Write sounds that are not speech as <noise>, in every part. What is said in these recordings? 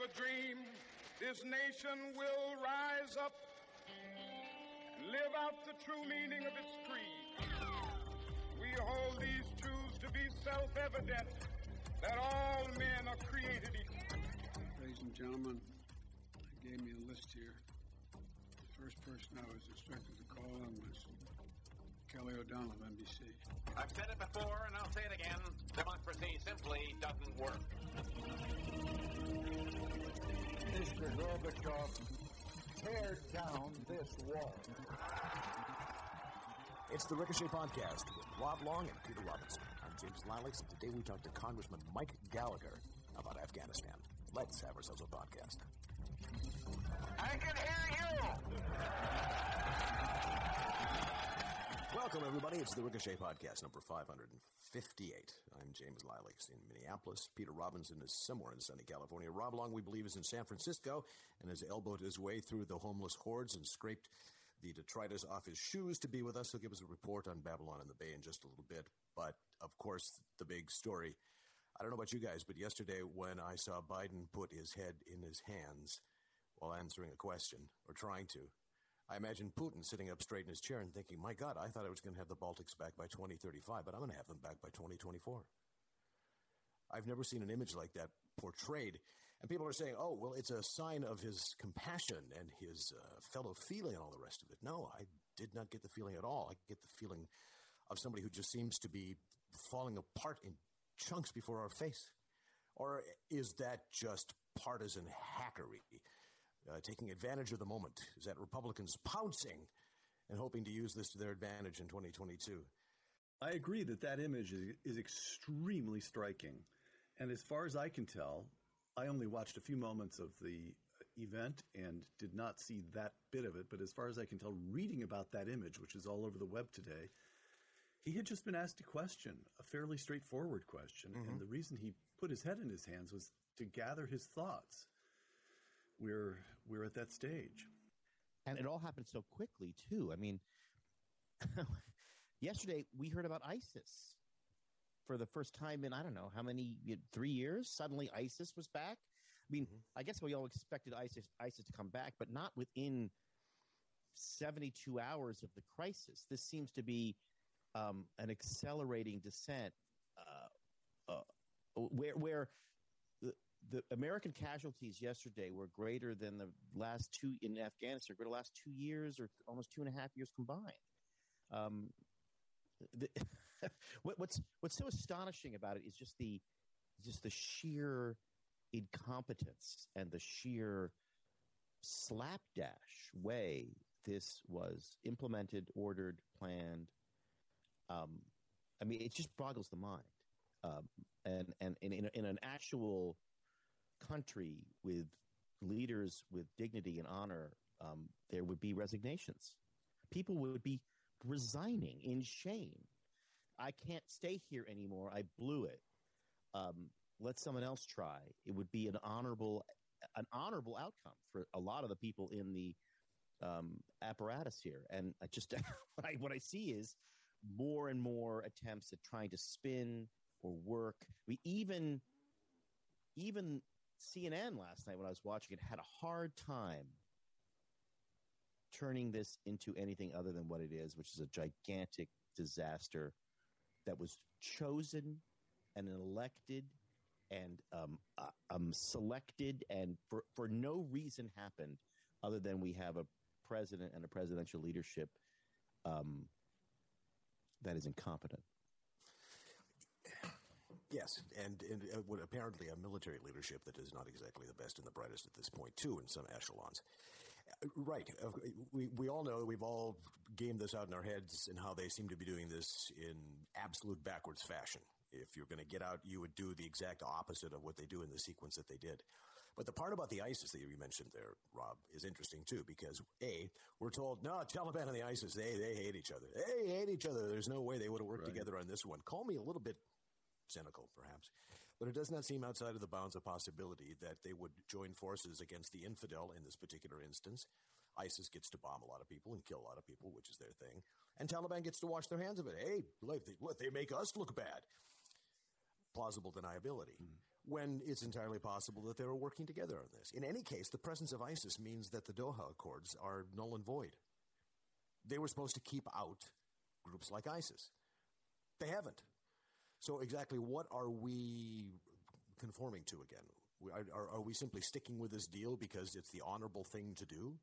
a dream. This nation will rise up live out the true meaning of its creed. We hold these truths to be self evident that all men are created equal. Ladies and gentlemen, they gave me a list here. The first person I was instructed to call on was Kelly O'Donnell of NBC. I've said it before and I'll say it again. Democracy simply doesn't work. Mr. Gorbachev, tear down this wall. It's the Ricochet Podcast with Rob Long and Peter Robinson. I'm James Lileks, and today we talk to Congressman Mike Gallagher about Afghanistan. Let's have ourselves a podcast. I can hear you! Welcome, everybody. It's the Ricochet Podcast, number 558. I'm James Lileks in Minneapolis. Peter Robinson is somewhere in sunny California. Rob Long, we believe, is in San Francisco and has elbowed his way through the homeless hordes and scraped the detritus off his shoes to be with us. He'll give us a report on Babylon in the Bay in just a little bit. But, of course, the big story. I don't know about you guys, but yesterday when I saw Biden put his head in his hands while answering a question, or trying to, I imagine Putin sitting up straight in his chair and thinking, my God, I thought I was going to have the Baltics back by 2035, but I'm going to have them back by 2024. I've never seen an image like that portrayed. And people are saying, oh, well, it's a sign of his compassion and his uh, fellow feeling and all the rest of it. No, I did not get the feeling at all. I get the feeling of somebody who just seems to be falling apart in chunks before our face. Or is that just partisan hackery? Uh, taking advantage of the moment? Is that Republicans pouncing and hoping to use this to their advantage in 2022? I agree that that image is, is extremely striking. And as far as I can tell, I only watched a few moments of the event and did not see that bit of it. But as far as I can tell, reading about that image, which is all over the web today, he had just been asked a question, a fairly straightforward question. Mm-hmm. And the reason he put his head in his hands was to gather his thoughts we're we're at that stage. And it all happened so quickly too. I mean, <laughs> yesterday we heard about ISIS for the first time in I don't know how many three years. Suddenly ISIS was back. I mean, mm-hmm. I guess we all expected ISIS ISIS to come back, but not within seventy two hours of the crisis. This seems to be um, an accelerating descent. Uh, uh, where where the American casualties yesterday were greater than the last two in Afghanistan, the last two years or almost two and a half years combined. Um, the, <laughs> what, what's what's so astonishing about it is just the just the sheer incompetence and the sheer slapdash way this was implemented, ordered, planned. Um, I mean, it just boggles the mind. Um, and and in, in, in an actual country with leaders with dignity and honor, um, there would be resignations. People would be resigning in shame. I can't stay here anymore. I blew it. Um, let someone else try. It would be an honorable, an honorable outcome for a lot of the people in the um, apparatus here. And I just <laughs> what I what I see is more and more attempts at trying to spin or work. We even even CNN last night when I was watching it had a hard time turning this into anything other than what it is, which is a gigantic disaster that was chosen and elected and um, uh, um, selected and for, for no reason happened other than we have a president and a presidential leadership um, that is incompetent. Yes, and, and uh, apparently a military leadership that is not exactly the best and the brightest at this point, too, in some echelons. Uh, right. Uh, we, we all know, we've all gamed this out in our heads and how they seem to be doing this in absolute backwards fashion. If you're going to get out, you would do the exact opposite of what they do in the sequence that they did. But the part about the ISIS that you mentioned there, Rob, is interesting too, because A, we're told, no, Taliban and the ISIS, they, they hate each other. They hate each other. There's no way they would have worked right. together on this one. Call me a little bit cynical, perhaps. But it does not seem outside of the bounds of possibility that they would join forces against the infidel in this particular instance. ISIS gets to bomb a lot of people and kill a lot of people, which is their thing. And Taliban gets to wash their hands of it. Hey, look, they, make us look bad. Plausible deniability. Mm. when it's entirely possible that they were working together on this. In any case, the presence of ISIS means that the Doha Accords are null and void. They were supposed to keep out groups like ISIS. They haven't. So, exactly what are we conforming to again? Are, are, are we simply sticking with this deal because it's the honorable thing to do?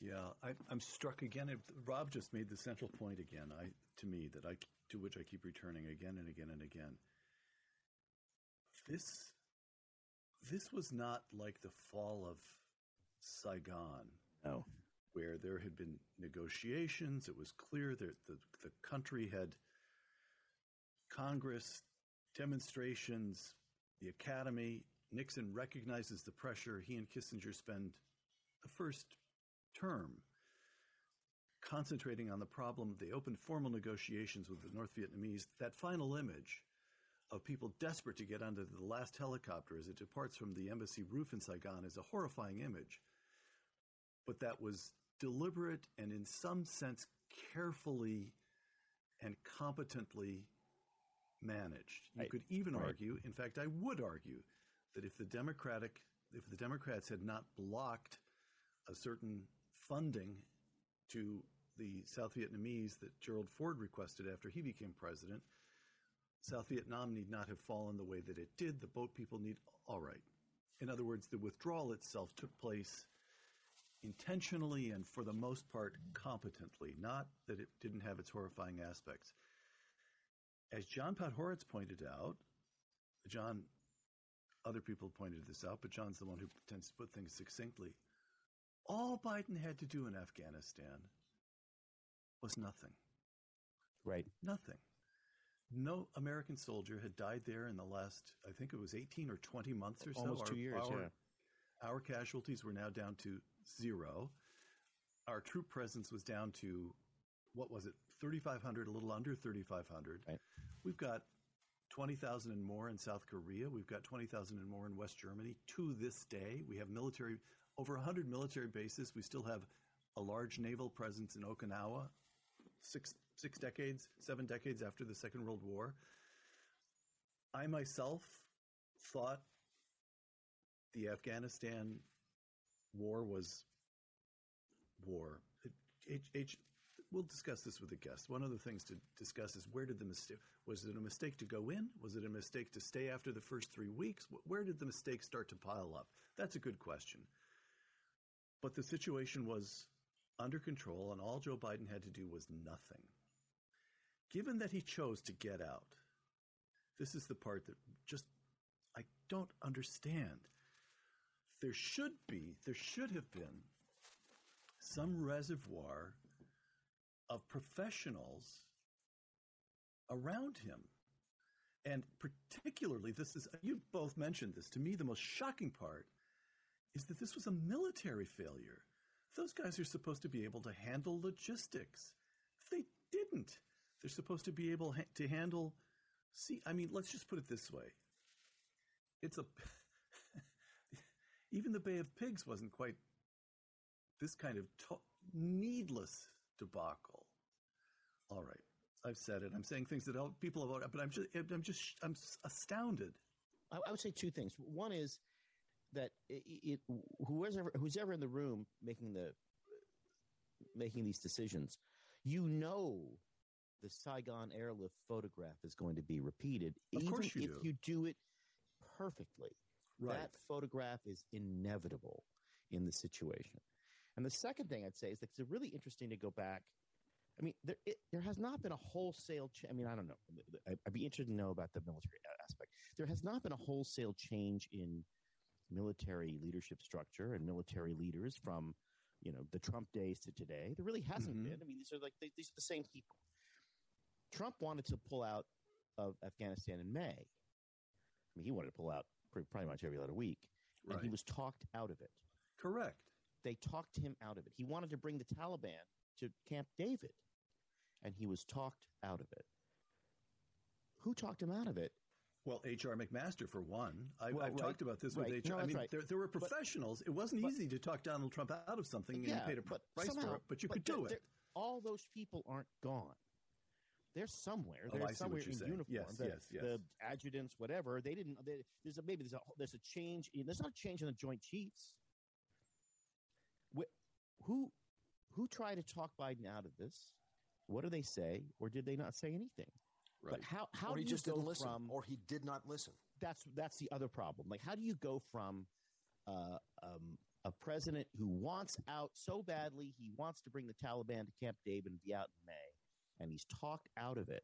Yeah, I, I'm struck again. Rob just made the central point again. I to me that I to which I keep returning again and again and again. This this was not like the fall of Saigon. No. Where there had been negotiations, it was clear that the, the country had Congress, demonstrations, the academy. Nixon recognizes the pressure. He and Kissinger spend the first term concentrating on the problem. They opened formal negotiations with the North Vietnamese. That final image of people desperate to get onto the last helicopter as it departs from the embassy roof in Saigon is a horrifying image. But that was deliberate and, in some sense, carefully and competently managed. You right. could even right. argue, in fact, I would argue, that if the Democratic, if the Democrats had not blocked a certain funding to the South Vietnamese that Gerald Ford requested after he became president, South Vietnam need not have fallen the way that it did. The boat people need, all right. In other words, the withdrawal itself took place intentionally and for the most part competently, not that it didn't have its horrifying aspects. As John Podhoretz pointed out, John, other people pointed this out, but John's the one who tends to put things succinctly. All Biden had to do in Afghanistan was nothing. Right. Nothing. No American soldier had died there in the last, I think it was 18 or 20 months or so. Almost two our, years, our, yeah. Our casualties were now down to zero. Our troop presence was down to, what was it, 3,500, a little under 3,500. Right. We've got 20,000 and more in South Korea. We've got 20,000 and more in West Germany. To this day, we have military, over 100 military bases. We still have a large naval presence in Okinawa, six, six decades, seven decades after the Second World War. I myself thought the Afghanistan war was war. We'll discuss this with the guest. One of the things to discuss is where did the mistake was it a mistake to go in? Was it a mistake to stay after the first three weeks? Where did the mistakes start to pile up? That's a good question. But the situation was under control, and all Joe Biden had to do was nothing. Given that he chose to get out, this is the part that just I don't understand. There should be, there should have been some reservoir of professionals around him. And particularly, this is, you both mentioned this. To me, the most shocking part is that this was a military failure. Those guys are supposed to be able to handle logistics. They didn't. They're supposed to be able to handle. See, I mean, let's just put it this way. It's a. even the Bay of Pigs wasn't quite this kind of to- needless debacle. All right, I've said it. I'm saying things that people have, but I'm just, I'm just, I'm astounded. I, I would say two things. One is that it, it whoever who's ever in the room making the making these decisions, you know, the Saigon airlift photograph is going to be repeated, of even you if do. you do it perfectly. Right. That photograph is inevitable in the situation. And the second thing I'd say is that it's really interesting to go back. I mean, there it, there has not been a wholesale. Ch- I mean, I don't know. I'd be interested to know about the military aspect. There has not been a wholesale change in military leadership structure and military leaders from you know the Trump days to today. There really hasn't Mhm. been. I mean, these are like they, these are the same people. Trump wanted to pull out of Afghanistan in May. I mean, he wanted to pull out pretty, much every other week, and he was talked out of it. Correct. They talked him out of it. He wanted to bring the Taliban to Camp David, and he was talked out of it. Who talked him out of it? Well, H.R. McMaster, for one. I, Well, I've right. talked about this Right. with H.R. No, I mean, right. there, there were But- professionals. it wasn't but- easy to talk Donald Trump out of something and yeah, he paid a pr- but price somehow, for it, but you could they're- do it. All those people aren't gone. They're somewhere. Oh, They're I see what somewhere in saying. uniform. Yes, the, yes, yes. the adjutants, whatever. They didn't. They, there's a maybe there's a there's a change. In, there's not a change in the Joint Chiefs. Wh- who who tried to talk Biden out of this? What do they say, or did they not say anything? But how how or do he you just go didn't listen, from or he did not listen. that's that's the other problem. Like, how do you go from uh, um, a president who wants out so badly, he wants to bring the Taliban to Camp David and be out in May, and he's talked out of it,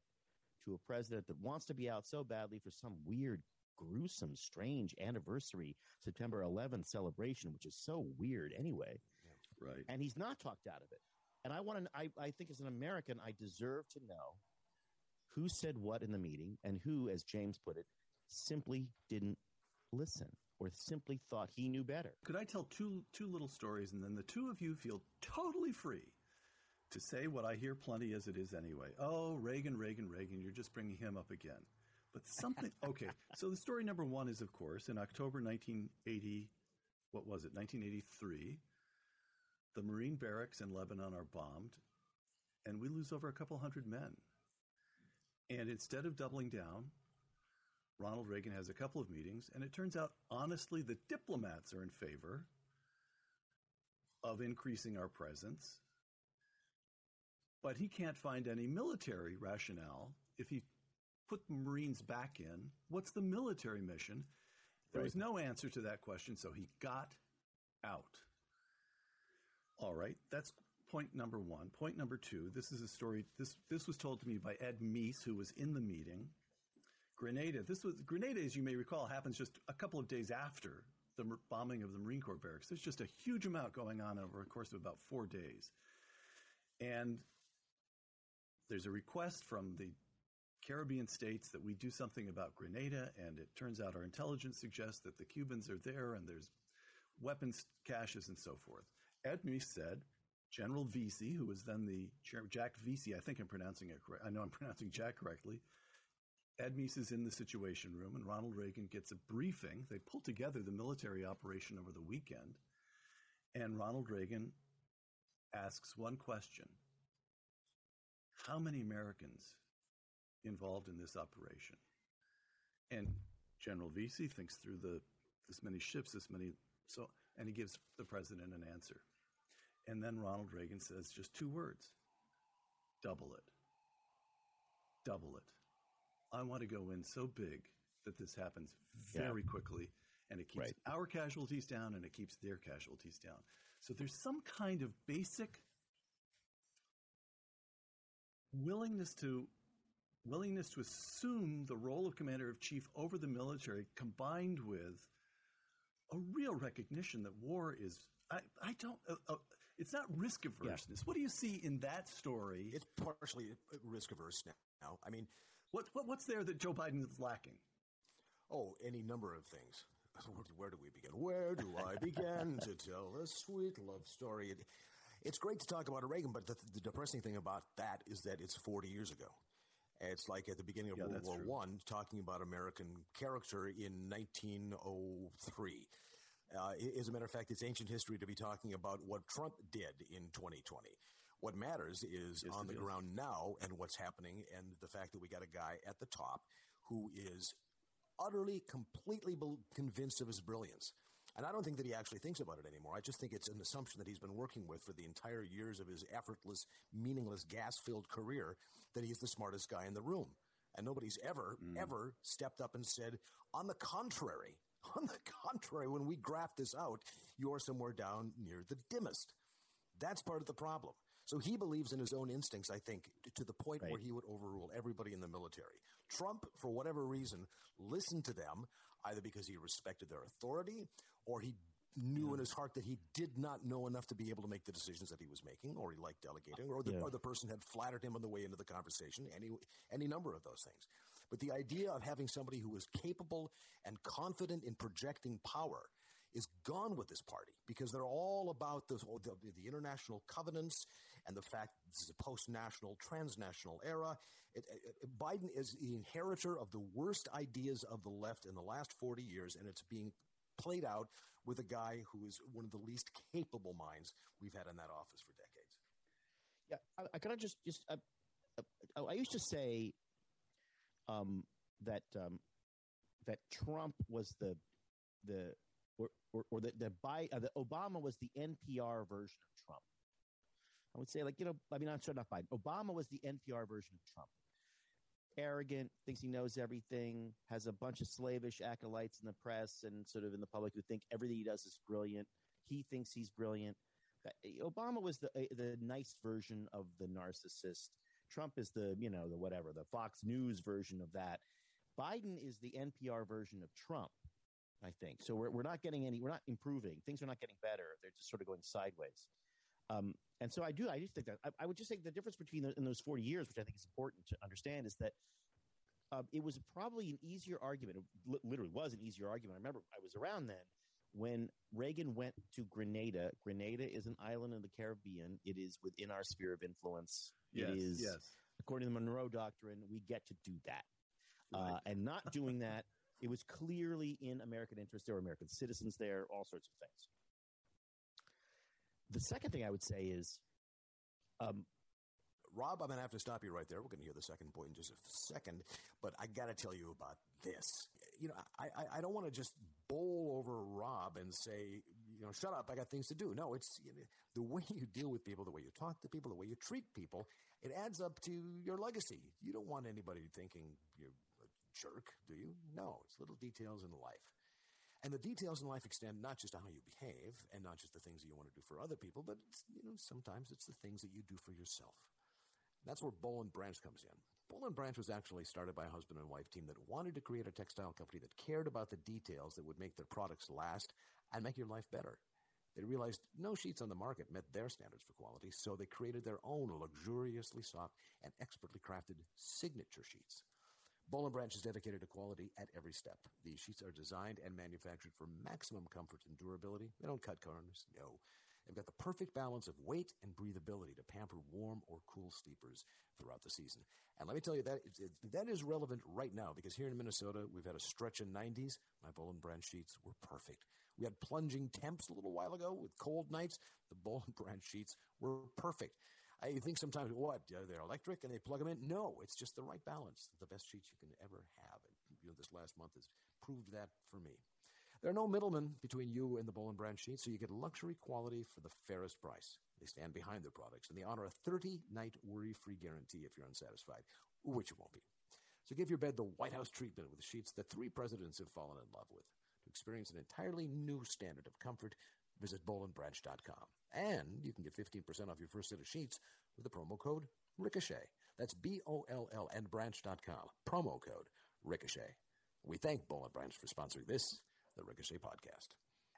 to a president that wants to be out so badly for some weird, gruesome, strange anniversary September 11th celebration, which is so weird anyway, Right. and he's not talked out of it. And I want to. I, I think as an American, I deserve to know who said what in the meeting and who, as James put it, simply didn't listen or simply thought he knew better. Could I tell two two little stories, and then the two of you feel totally free to say what I hear plenty as it is anyway? Oh, Reagan, Reagan, Reagan! You're just bringing him up again. But something. <laughs> okay, so the story number one is, of course, in October 1980. What was it? 1983. The Marine barracks in Lebanon are bombed, and we lose over a couple hundred men. And instead of doubling down, Ronald Reagan has a couple of meetings, and it turns out, honestly, the diplomats are in favor of increasing our presence. But he can't find any military rationale. If he put the Marines back in, what's the military mission? There was no answer to that question, so he got out. All right, that's point number one. Point number two. This is a story. This this was told to me by Ed Meese, who was in the meeting. Grenada. This was Grenada, as you may recall, happens just a couple of days after the bombing of the Marine Corps barracks. There's just a huge amount going on over a course of about four days, and there's a request from the Caribbean states that we do something about Grenada, and it turns out our intelligence suggests that the Cubans are there, and there's weapons caches and so forth. Ed Meese said, General Vessey, who was then the chair, Jack Vessey, I think I'm pronouncing it correct. I know I'm <laughs> pronouncing Jack correctly. Ed Meese is in the Situation Room, and Ronald Reagan gets a briefing. They pull together the military operation over the weekend, and Ronald Reagan asks one question How many Americans involved in this operation? And General Vessey thinks through the this many ships, this many so, and he gives the president an answer. And then Ronald Reagan says just two words: double it. Double it. I want to go in so big that this happens very quickly and it keeps Right. our casualties down and it keeps their casualties down. So there's some kind of basic willingness to willingness to assume the role of commander of chief over the military combined with a real recognition that war is I, I don't uh, uh, it's not risk averseness. What do you see in that story? It's partially risk averse now. I mean, What, what what's there that Joe Biden is lacking? Oh, any number of things. Where <laughs> do, where do we begin? Where do I begin <laughs> to tell a sweet love story? It, it's great to talk about Reagan, but the, the depressing thing about that is that it's 40 years ago. It's like at the beginning of Yeah, World War true. One, talking about American character in 1903. Uh, as a matter of fact, it's ancient history to be talking about what Trump did in 2020. What matters is Yes, on the is. ground now and what's happening, and the fact that we got a guy at the top who is utterly, completely bel convinced of his brilliance. And I don't think that he actually thinks about it anymore. I just think it's an assumption that he's been working with for the entire years of his effortless, meaningless, gas filled career that he's the smartest guy in the room. And nobody's ever, mm. ever stepped up and said, on the contrary, <laughs> on the contrary, when we graph this out, you're somewhere down near the dimmest. That's part of the problem. So he believes in his own instincts, I think, to the point where he would overrule everybody in the military. Trump, for whatever reason, listened to them either because he respected their authority or he knew in his heart that he did not know enough to be able to make the decisions that he was making or he liked delegating or the, Yeah. or the person had flattered him on the way into the conversation, any, any number of those things. But the idea of having somebody who is capable and confident in projecting power is gone with this party because they're all about this, oh, the, the international covenants and the fact this is a post-national, transnational era. It, it, Biden is the inheritor of the worst ideas of the left in the last 40 years, and it's being played out with a guy who is one of the least capable minds we've had in that office for decades. Yeah, I, I gotta just just uh, uh, I used to say um, that um, that Trump was the the or or, or that the, by, uh, the Obama was the NPR version of Trump. I would say, like you know, I mean, I'm sorry, not Biden. Obama was the NPR version of Trump. Arrogant, thinks he knows everything, has a bunch of slavish acolytes in the press and sort of in the public who think everything he does is brilliant. He thinks he's brilliant. Uh, Obama was the uh, the nice version of the narcissist. Trump is the you know the whatever the Fox News version of that. Biden is the NPR version of Trump. I think so. We're we're not getting any. We're not improving. Things are not getting better. They're just sort of going sideways. Um, and so I do. I do think that I, I would just say the difference between the, in those forty years, which I think is important to understand, is that uh, it was probably an easier argument. It literally was an easier argument. I remember I was around then when Reagan went to Grenada. Grenada is an island in the Caribbean. It is within our sphere of influence. Yes, it is, yes. according to the Monroe Doctrine, we get to do that. Uh, and not doing that, it was clearly in American interest. There were American citizens there, all sorts of things. The second thing I would say is, um, Rob, I'm going to have to stop you right there. We're going to hear the second point in just a second, but I got to tell you about this. You know, I, I, I don't want to just bowl over Rob and say, you know, shut up, I got things to do. No, it's you know, the way you deal with people, the way you talk to people, the way you treat people, it adds up to your legacy. You don't want anybody thinking you're a jerk, do you? No, it's little details in life. And the details in life extend not just to how you behave and not just the things that you want to do for other people, but you know, sometimes it's the things that you do for yourself. That's where Boll and Branch comes in. Boll and Branch was actually started by a husband and wife team that wanted to create a textile company that cared about the details that would make their products last and make your life better. They realized no sheets on the market met their standards for quality, so they created their own luxuriously soft and expertly crafted signature sheets. Boll Branch is dedicated to quality at every step. These sheets are designed and manufactured for maximum comfort and durability. They don't cut corners, no. They've got the perfect balance of weight and breathability to pamper warm or cool sleepers throughout the season. And let me tell you that that is relevant right now because here in Minnesota we've had a stretch of 90s. My Boll Branch sheets were perfect. We had plunging temps a little while ago with cold nights. The Boll Branch sheets were perfect. I think sometimes, what, they're electric and they plug them in? No, it's just the right balance. The best sheets you can ever have. And, you know, this last month has proved that for me. There are no middlemen between you and the Boll brand sheets, so you get luxury quality for the fairest price. They stand behind their products and they honor a 30 night worry free guarantee if you're unsatisfied, which you won't be. So give your bed the White House treatment with sheets that three presidents have fallen in love with. To experience an entirely new standard of comfort, visit bollandbranch.com. And you can get 15% off your first set of sheets with the promo code Ricochet. That's B O L L and branch.com. Promo code Ricochet. We thank Boll and Branch for sponsoring this, the Ricochet podcast.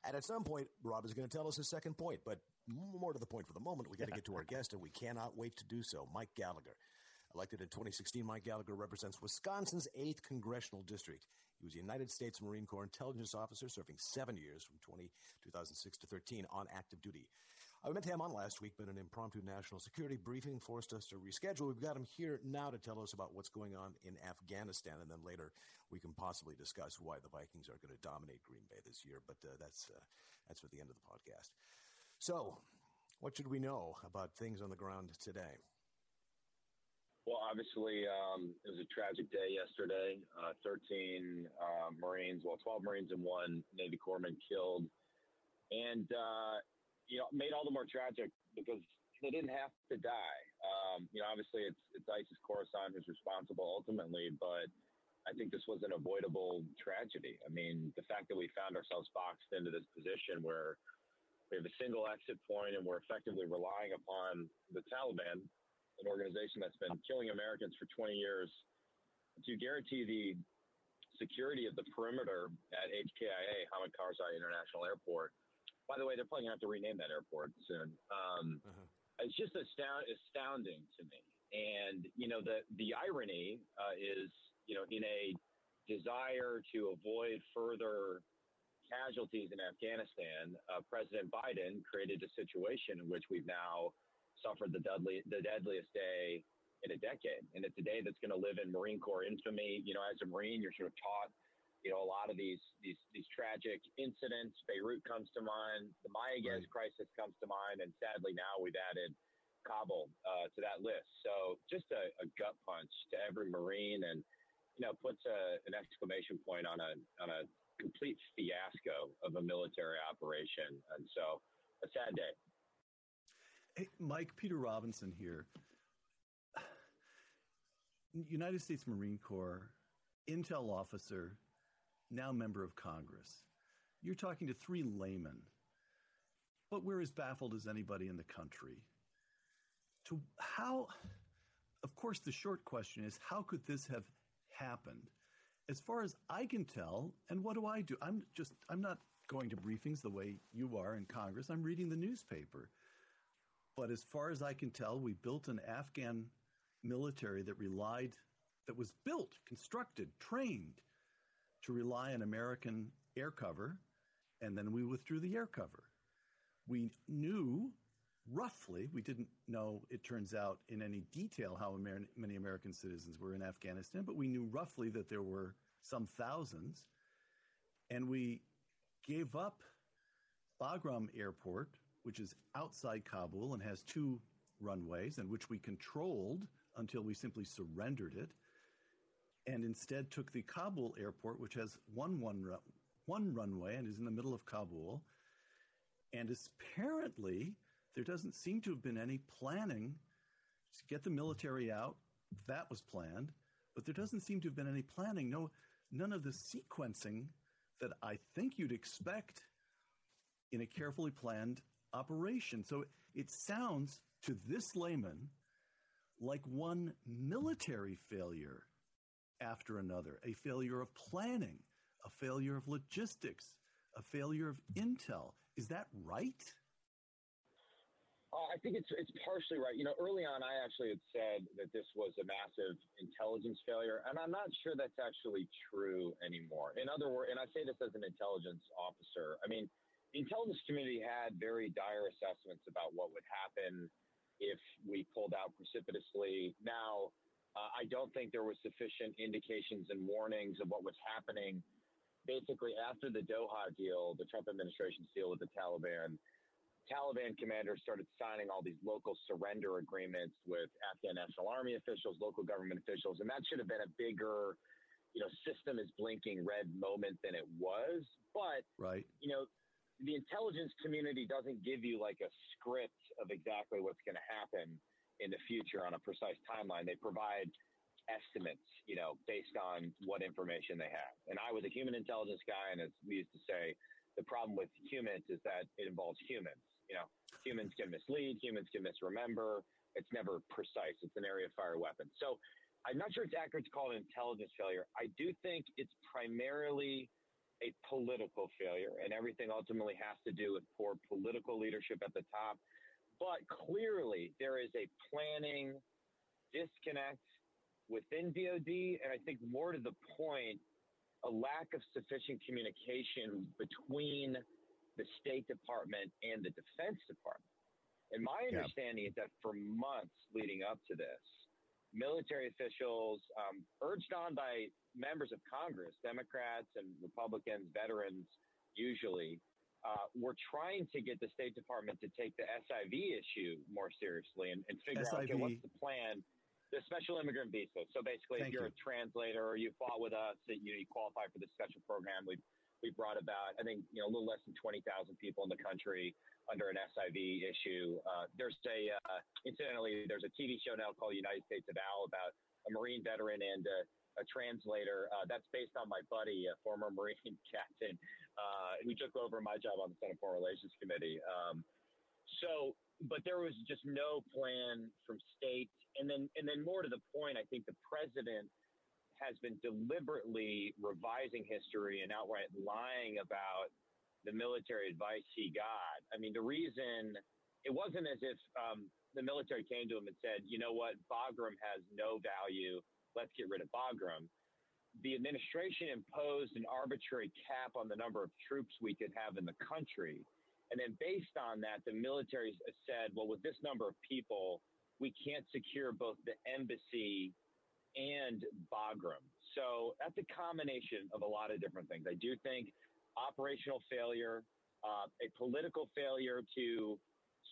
And at some point, Rob is going to tell us his second point, but more to the point for the moment, we got to get to our guest, and we cannot wait to do so. Mike Gallagher. Elected in 2016, Mike Gallagher represents Wisconsin's 8th Congressional District. He was a United States Marine Corps intelligence officer serving seven years from 20, 2006 to 13 on active duty. I meant to have him on last week, but an impromptu national security briefing forced us to reschedule. We've got him here now to tell us about what's going on in Afghanistan, and then later we can possibly discuss why the Vikings are going to dominate Green Bay this year. But uh, that's uh, that's for the end of the podcast. So, what should we know about things on the ground today? Well, obviously, um, it was a tragic day yesterday. Uh, 13 uh, Marines, well, 12 Marines and one Navy corpsman killed. And uh, you know, made all the more tragic because they didn't have to die. Um, you know, obviously it's it's ISIS Khorasan who's responsible ultimately, but I think this was an avoidable tragedy. I mean, the fact that we found ourselves boxed into this position where we have a single exit point and we're effectively relying upon the Taliban, an organization that's been killing Americans for 20 years, to guarantee the security of the perimeter at HKIA, Hamid Karzai International Airport, by the way, they're probably going to have to rename that airport soon. Um, uh-huh. It's just astound- astounding to me. And, you know, the, the irony uh, is, you know, in a desire to avoid further casualties in Afghanistan, uh, President Biden created a situation in which we've now suffered the, deadly, the deadliest day in a decade. And it's a day that's going to live in Marine Corps infamy. You know, as a Marine, you're sort of taught you know, a lot of these these these tragic incidents. Beirut comes to mind. The Mayaguez right. crisis comes to mind, and sadly now we've added Kabul uh, to that list. So just a, a, gut punch to every Marine, and you know puts a, an exclamation point on a on a complete fiasco of a military operation. And so a sad day. Hey, Mike, Peter Robinson here. United States Marine Corps, intel officer, now member of Congress. You're talking to three laymen, but we're as baffled as anybody in the country. To how, of course, the short question is how could this have happened? As far as I can tell, and what do I do? I'm just, I'm not going to briefings the way you are in Congress. I'm reading the newspaper. But as far as I can tell, we built an Afghan military that relied, that was built, constructed, trained to rely on American air cover, and then we withdrew the air cover. We knew roughly, we didn't know, it turns out, in any detail how Amer- many American citizens were in Afghanistan, but we knew roughly that there were some thousands. And we gave up Bagram Airport, which is outside Kabul and has two runways, and which we controlled until we simply surrendered it, and instead took the Kabul airport, which has one, one, one runway and is in the middle of Kabul. And apparently, there doesn't seem to have been any planning to get the military out. That was planned, but there doesn't seem to have been any planning. No, none of the sequencing that I think you'd expect in a carefully planned operation. So it sounds to this layman like one military failure after another, a failure of planning, a failure of logistics, a failure of intel. Is that right? Uh, I think it's it's partially right. You know, early on, I actually had said that this was a massive intelligence failure, and I'm not sure that's actually true anymore. In other words, and I say this as an intelligence officer. I mean, the intelligence community had very dire assessments about what would happen if we pulled out precipitously. Now, uh, I don't think there was sufficient indications and warnings of what was happening. Basically, after the Doha deal, the Trump administration's deal with the Taliban Taliban commanders started signing all these local surrender agreements with Afghan National Army officials, local government officials, and that should have been a bigger, you know, system is blinking red moment than it was. But right, you know, the intelligence community doesn't give you like a script of exactly what's going to happen in the future on a precise timeline. They provide estimates, you know, based on what information they have. And I was a human intelligence guy, and as we used to say, the problem with humans is that it involves humans you know, humans can mislead, humans can misremember. It's never precise. It's an area of fire weapon. So I'm not sure it's accurate to call it an intelligence failure. I do think it's primarily a political failure, and everything ultimately has to do with poor political leadership at the top. But clearly, there is a planning disconnect within DoD, and I think more to the point, a lack of sufficient communication between the State Department and the Defense Department. And my understanding is that for months leading up to this, military officials, um, urged on by members of Congress, Democrats and Republicans, veterans usually, uh, were trying to get the State Department to take the SIV issue more seriously and, and figure SIV. out, okay, what's the plan? The special immigrant visa. So basically, Thank if you're you. a translator or you fought with us, you, you qualify for the special program. We've we brought about, I think, you know, a little less than 20,000 people in the country under an SIV issue. Uh, there's a, uh, incidentally, there's a TV show now called United States of Al about a Marine veteran and a, a translator. Uh, that's based on my buddy, a former <laughs> Marine captain, uh, who took over my job on the Senate Foreign Relations Committee. Um, so, but there was just no plan from state. And then, and then more to the point, I think the president has been deliberately revising history and outright lying about the military advice he got. I mean, the reason it wasn't as if um, the military came to him and said, you know what, Bagram has no value. Let's get rid of Bagram. The administration imposed an arbitrary cap on the number of troops we could have in the country. And then based on that, the military said, well, with this number of people, we can't secure both the embassy and Bagram. So that's a combination of a lot of different things. I do think operational failure, uh, a political failure to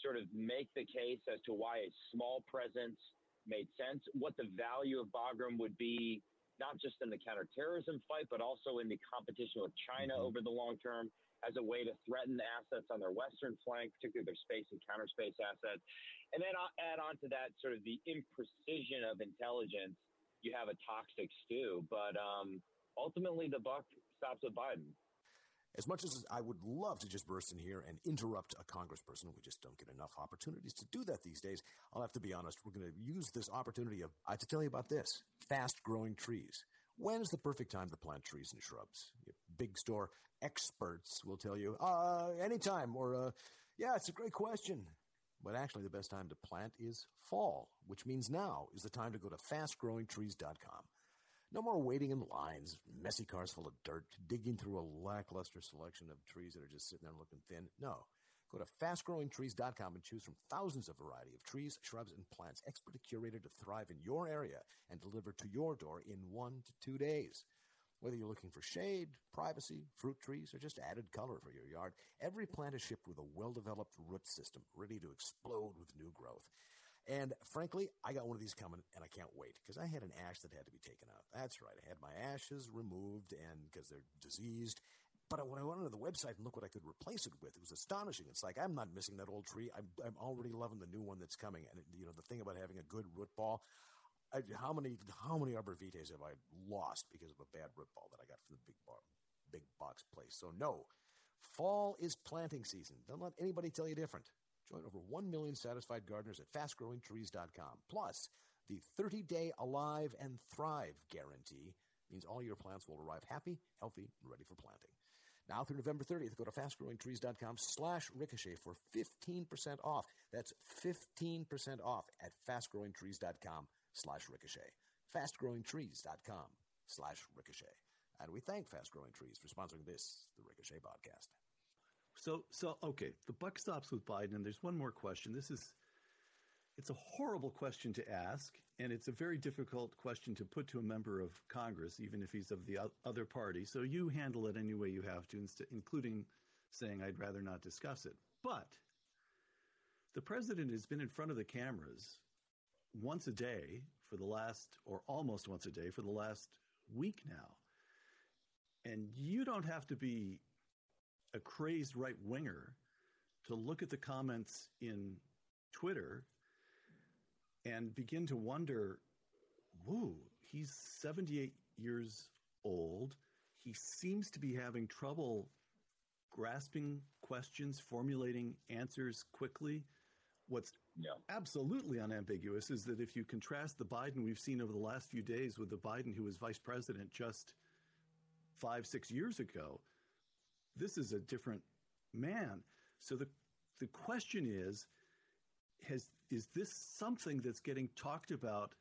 sort of make the case as to why a small presence made sense, what the value of Bagram would be, not just in the counterterrorism fight, but also in the competition with China mm-hmm. over the long term as a way to threaten the assets on their western flank, particularly their space and counter space assets. And then I'll add on to that sort of the imprecision of intelligence. You have a toxic stew, but um, ultimately the buck stops with Biden. As much as I would love to just burst in here and interrupt a congressperson, we just don't get enough opportunities to do that these days. I'll have to be honest. We're going to use this opportunity of, to tell you about this fast growing trees. When's the perfect time to plant trees and shrubs? Big store experts will tell you, uh, anytime, or, uh, yeah, it's a great question. But actually, the best time to plant is fall, which means now is the time to go to fastgrowingtrees.com. No more waiting in lines, messy cars full of dirt, digging through a lackluster selection of trees that are just sitting there looking thin. No. Go to fastgrowingtrees.com and choose from thousands of variety of trees, shrubs, and plants expertly curated to thrive in your area and delivered to your door in one to two days. Whether you're looking for shade, privacy, fruit trees, or just added color for your yard, every plant is shipped with a well-developed root system ready to explode with new growth. And frankly, I got one of these coming and I can't wait because I had an ash that had to be taken out. That's right. I had my ashes removed and because they're diseased. But when I went onto the website and look what I could replace it with, it was astonishing. It's like, I'm not missing that old tree. I'm, I'm already loving the new one that's coming. And, you know, the thing about having a good root ball, I, how many, how many arbor vitaes have I lost because of a bad root ball that I got from the big bar, big box place? So no, fall is planting season. Don't let anybody tell you different. Join over 1 million satisfied gardeners at fastgrowingtrees.com. Plus, the 30 day Alive and Thrive guarantee means all your plants will arrive happy, healthy, and ready for planting. Now through November 30th, go to fastgrowingtrees.com slash ricochet for 15% off. That's 15% off at fastgrowingtrees.com slash ricochet. Fastgrowingtrees.com slash ricochet. And we thank Fast Growing Trees for sponsoring this, the Ricochet podcast. So, so okay, the buck stops with Biden, and there's one more question. This is, it's a horrible question to ask, and it's a very difficult question to put to a member of Congress, even if he's of the other party. So you handle it any way you have to, including saying I'd rather not discuss it. But the president has been in front of the cameras once a day for the last, or almost once a day for the last week now. And you don't have to be a crazed right winger to look at the comments in Twitter and begin to wonder, whoa, he's 78 years old. He seems to be having trouble grasping questions, formulating answers quickly. What's yeah. absolutely unambiguous is that if you contrast the Biden we've seen over the last few days with the Biden who was vice president just five, six years ago, this is a different man. So the the question is, has is this something that's getting talked about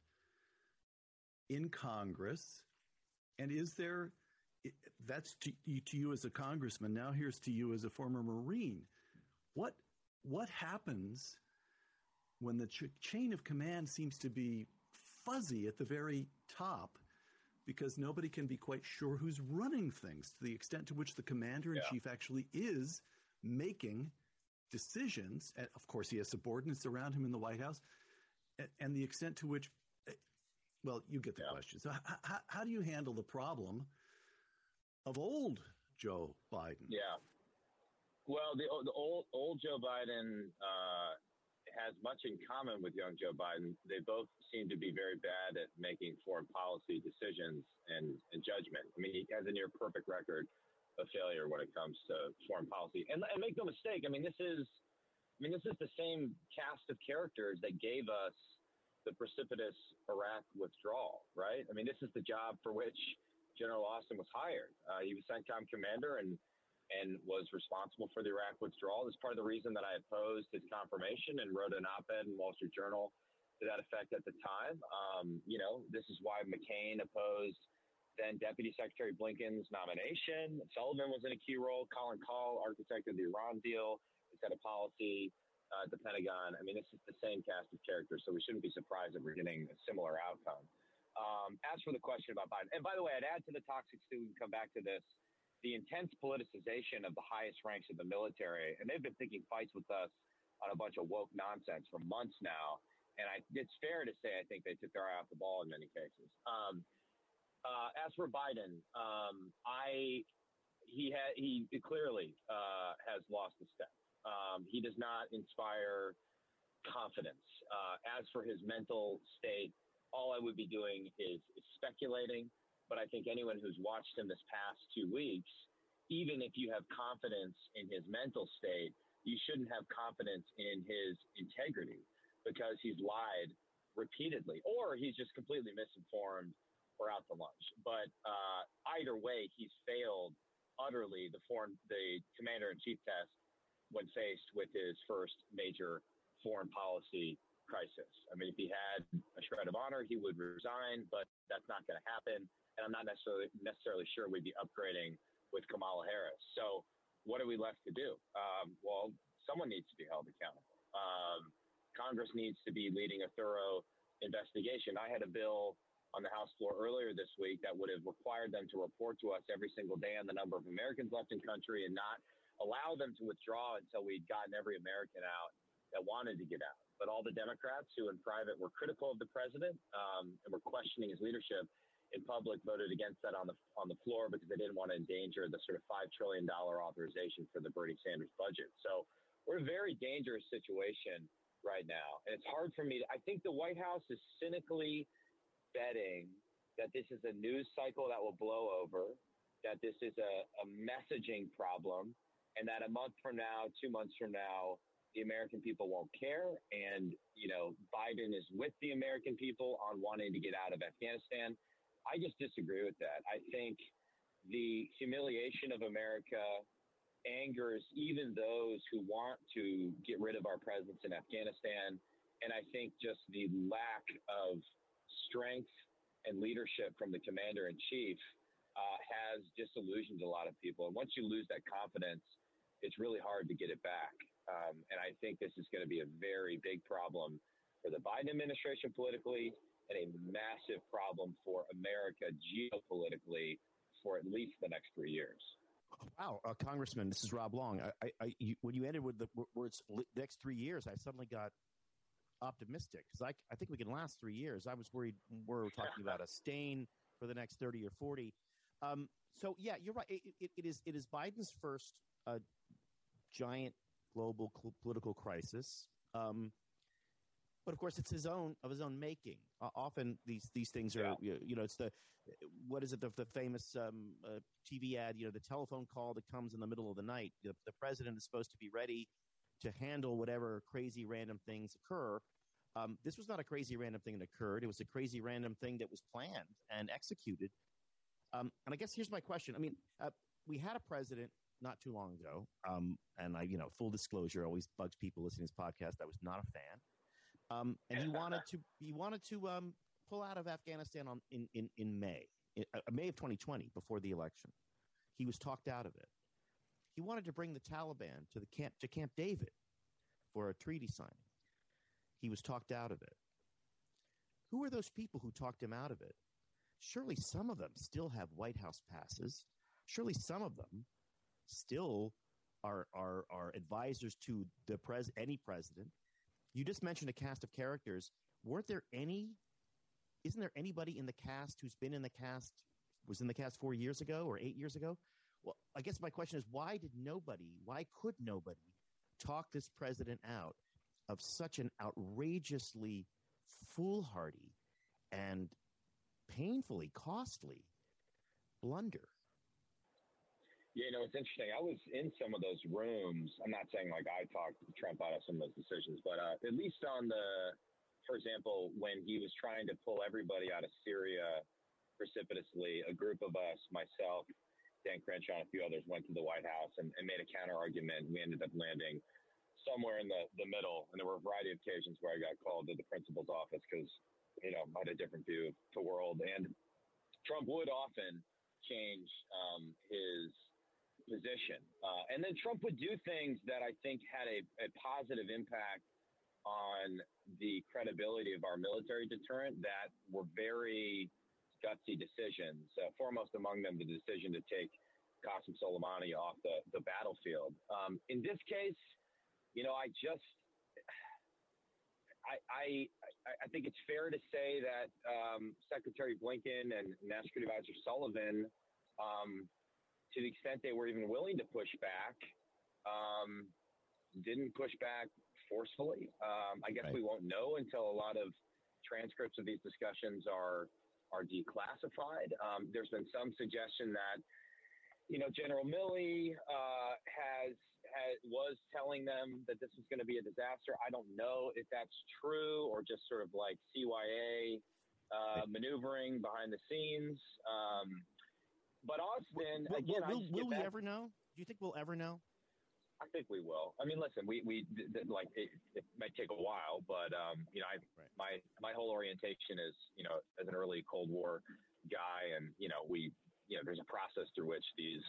in Congress? And is there that's to, to you as a congressman. Now here's to you as a former Marine. What what happens when the ch- chain of command seems to be fuzzy at the very top because nobody can be quite sure who's running things to the extent to which the commander in yeah. chief actually is making decisions. And of course, he has subordinates around him in the White House, and the extent to which, eh, well, you get the yeah. question. So, how, how do you handle the problem of old Joe Biden? Yeah. Well, the, the old old Joe Biden uh, has much in common with young Joe Biden. They both seem to be very bad at making foreign policy decisions and, and judgment. I mean, he has a near perfect record of failure when it comes to foreign policy. And, and make no mistake, I mean, this is, I mean, this is the same cast of characters that gave us the precipitous Iraq withdrawal, right? I mean, this is the job for which General Austin was hired. Uh, he was CENTCOM commander and and was responsible for the Iraq withdrawal. That's part of the reason that I opposed his confirmation and wrote an op-ed in Wall Street Journal to that effect at the time. Um, you know, this is why McCain opposed then Deputy Secretary Blinken's nomination. Sullivan was in a key role. Colin Kahl, architect of the Iran deal, set of policy uh, at the Pentagon. I mean, this is the same cast of characters, so we shouldn't be surprised if we're getting a similar outcome. Um, as for the question about Biden, and by the way, I'd add to the toxic stew, we can come back to this the intense politicization of the highest ranks of the military, and they've been picking fights with us on a bunch of woke nonsense for months now. And I, it's fair to say I think they took their eye off the ball in many cases. Um, uh, as for Biden, um, I he had he clearly uh, has lost a step. Um, he does not inspire confidence. Uh, as for his mental state, all I would be doing is, is speculating. But I think anyone who's watched him this past two weeks, even if you have confidence in his mental state, you shouldn't have confidence in his integrity because he's lied repeatedly or he's just completely misinformed or out to lunch. But uh, either way, he's failed utterly the foreign, the commander in chief test when faced with his first major foreign policy crisis. I mean, if he had a shred of honor, he would resign, but that's not going to happen. And I'm not necessarily necessarily sure we'd be upgrading with Kamala Harris. So, what are we left to do? Um, well, someone needs to be held accountable. Um, Congress needs to be leading a thorough investigation. I had a bill on the House floor earlier this week that would have required them to report to us every single day on the number of Americans left in country and not allow them to withdraw until we'd gotten every American out that wanted to get out but all the Democrats who in private were critical of the president um, and were questioning his leadership in public voted against that on the on the floor because they didn't want to endanger the sort of five trillion dollar authorization for the Bernie Sanders budget. So we're in a very dangerous situation right now, and it's hard for me. To, I think the White House is cynically betting that this is a news cycle that will blow over, that this is a, a messaging problem, and that a month from now, two months from now, the American people won't care. And, you know, Biden is with the American people on wanting to get out of Afghanistan. I just disagree with that. I think the humiliation of America angers even those who want to get rid of our presence in Afghanistan. And I think just the lack of strength and leadership from the commander in chief uh, has disillusioned a lot of people. And once you lose that confidence, it's really hard to get it back. Um, and I think this is going to be a very big problem for the Biden administration politically and a massive problem for America geopolitically for at least the next three years. Wow, uh, Congressman, this is Rob Long. I, I, you, when you ended with the words next three years, I suddenly got optimistic because I, I think we can last three years. I was worried we're talking about a stain for the next 30 or 40. Um, so yeah, you're right. It, it, it is, it is Biden's first uh, giant global cl- political crisis. Um, but of course, it's his own of his own making. Uh, often these these things are yeah. you, know it's the what is it the, the famous um, uh, TV ad you know the telephone call that comes in the middle of the night. The, the, president is supposed to be ready to handle whatever crazy random things occur. Um, this was not a crazy random thing that occurred. It was a crazy random thing that was planned and executed. Um, and I guess here's my question. I mean, uh, we had a president not too long ago. Um, and I, you know, full disclosure, always bugs people listening to this podcast. I was not a fan. Um, and he wanted to, he wanted to, um, pull out of Afghanistan on, in, in, in May, in, uh, May of 2020, before the election. He was talked out of it. He wanted to bring the Taliban to the camp, to Camp David for a treaty signing. He was talked out of it. Who are those people who talked him out of it? Surely some of them still have White House passes. Surely some of them still are are are advisors to the pres any president. You just mentioned a cast of characters. Weren't there any? Isn't there anybody in the cast who's been in the cast was in the cast four years ago or eight years ago? Well, I guess my question is why did nobody? Why could nobody talk this president out of such an outrageously foolhardy and painfully costly blunder? Yeah, you know, it's interesting. I was in some of those rooms. I'm not saying like I talked Trump out of some of those decisions, but uh, at least on the, for example, when he was trying to pull everybody out of Syria precipitously, a group of us, myself, Dan Crenshaw, and a few others, went to the White House and, and made a counter argument. We ended up landing somewhere in the, the middle, and there were a variety of occasions where I got called to the principal's office because, you know, I had a different view of the world. And Trump would often change um, his position. Uh, and then Trump would do things that I think had a, a positive impact on the credibility of our military deterrent that were very gutsy decisions. Uh, foremost among them, the decision to take Qasem Soleimani off the, the battlefield. Um, in this case, you know, I just I, I, I think it's fair to say that um, Secretary Blinken and National Security Advisor Sullivan, um, to the extent they were even willing to push back, um, didn't push back forcefully. Um, I guess Right. we won't know until a lot of transcripts of these discussions are are declassified. Um, there's been some suggestion that you know General Milley uh, has has was telling them that this was going to be a disaster. I don't know if that's true or just sort of like CYA uh, maneuvering behind the scenes. Um, but Austin, Will, again, will, will we back- ever know? Do you think we'll ever know? I think we will. I mean, listen, we we th- th- like it, it might take a while, but um, you know, I Right. my my whole orientation is you know as an early Cold War guy, and you know we you know there's a process through which these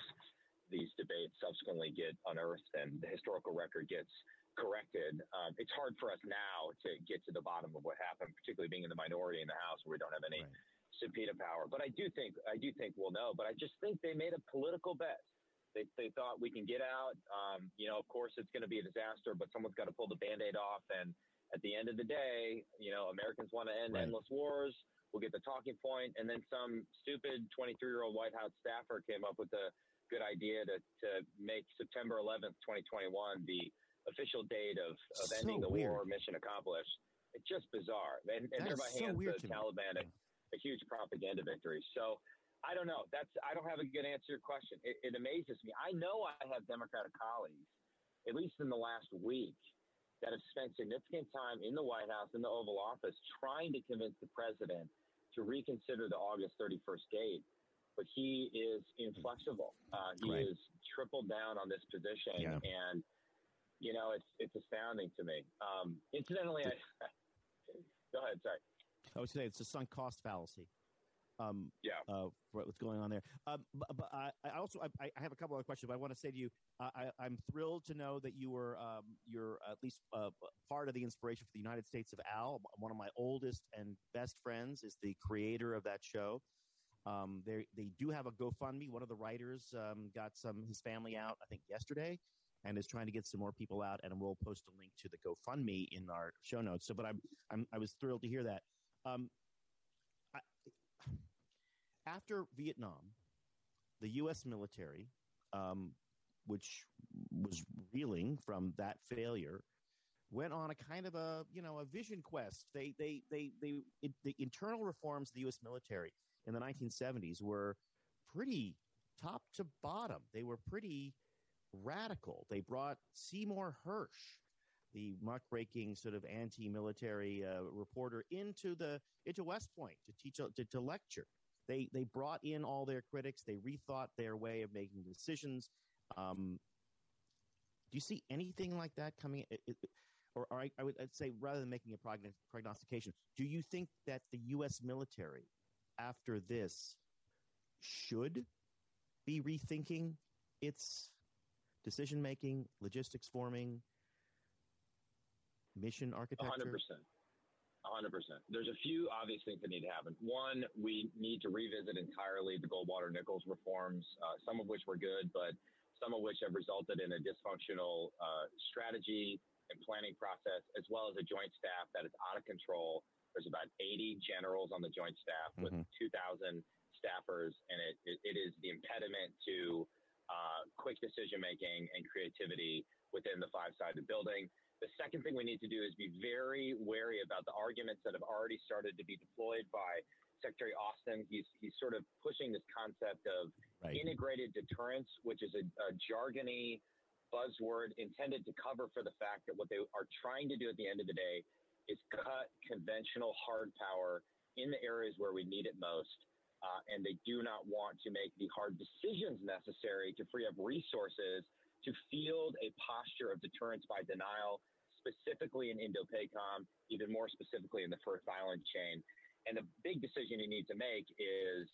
these debates subsequently get unearthed and the historical record gets corrected. Um, it's hard for us now to get to the bottom of what happened, particularly being in the minority in the House where we don't have any Right. Subpoena power. But I do think I do think we'll know. But I just think they made a political bet. They, they thought we can get out. Um, you know, of course, it's going to be a disaster, but someone's got to pull the band-aid off. And at the end of the day, you know, Americans want to end Right. endless wars. We'll get the talking point, and then some stupid 23-year-old White House staffer came up with a good idea to, to make September 11th, 2021, the official date of, of So ending the weird. war, mission accomplished. It's just bizarre, and, and thereby is so hands the. Taliban a, huge propaganda victory. So I don't know. That's I don't have a good answer to your question. It, it amazes me. I know I have Democratic colleagues, at least in the last week, that have spent significant time in the White House, in the Oval Office, trying to convince the president to reconsider the August 31st date. But he is inflexible. Uh, he Right. is tripled down on this position, Yeah. and you know it's it's astounding to me. Um, incidentally, I, <laughs> go ahead. Sorry. I would say it's a sunk cost fallacy. Um, Yeah. uh, what's going on there. Um, but, but I, I also I, I have a couple other questions. But I want to say to you, uh, I, I'm thrilled to know that you were um, you're at least uh, part of the inspiration for the United States of Al. One of my oldest and best friends is the creator of that show. Um, they they do have a GoFundMe. One of the writers um, got some his family out, I think yesterday, and is trying to get some more people out. And we'll post a link to the GoFundMe in our show notes. So, but I'm, I'm I was thrilled to hear that. Um, I, after Vietnam, the U.S. military, um, which was reeling from that failure, went on a kind of a you know a vision quest. They they they they it, the internal reforms of the U.S. military in the 1970s were pretty top to bottom. They were pretty radical. They brought Seymour Hersh, the muckraking sort of anti-military uh, reporter, into the into West Point to teach to, to lecture. They they brought in all their critics. They rethought their way of making decisions. Um, do you see anything like that coming? It, it, or, or I, I would I'd say rather than making a prognos- prognostication, do you think that the U.S. military, after this, should be rethinking its decision making, logistics forming, mission architecture? hundred percent. hundred percent. There's a few obvious things that need to happen. One, we need to revisit entirely the Goldwater Nichols reforms, uh, some of which were good, but some of which have resulted in a dysfunctional uh, strategy and planning process, as well as a joint staff that is out of control. There's about 80 generals on the joint staff with Mhm. 2,000 staffers, and it, it, it is the impediment to uh, quick decision making and creativity within the five-sided building. The second thing we need to do is be very wary about the arguments that have already started to be deployed by Secretary Austin. He's he's sort of pushing this concept of Right. integrated deterrence, which is a, a jargony buzzword intended to cover for the fact that what they are trying to do at the end of the day is cut conventional hard power in the areas where we need it most. Uh, and they do not want to make the hard decisions necessary to free up resources to field a posture of deterrence by denial, specifically in Indo-PACOM, even more specifically in the First Island chain. And the big decision you need to make is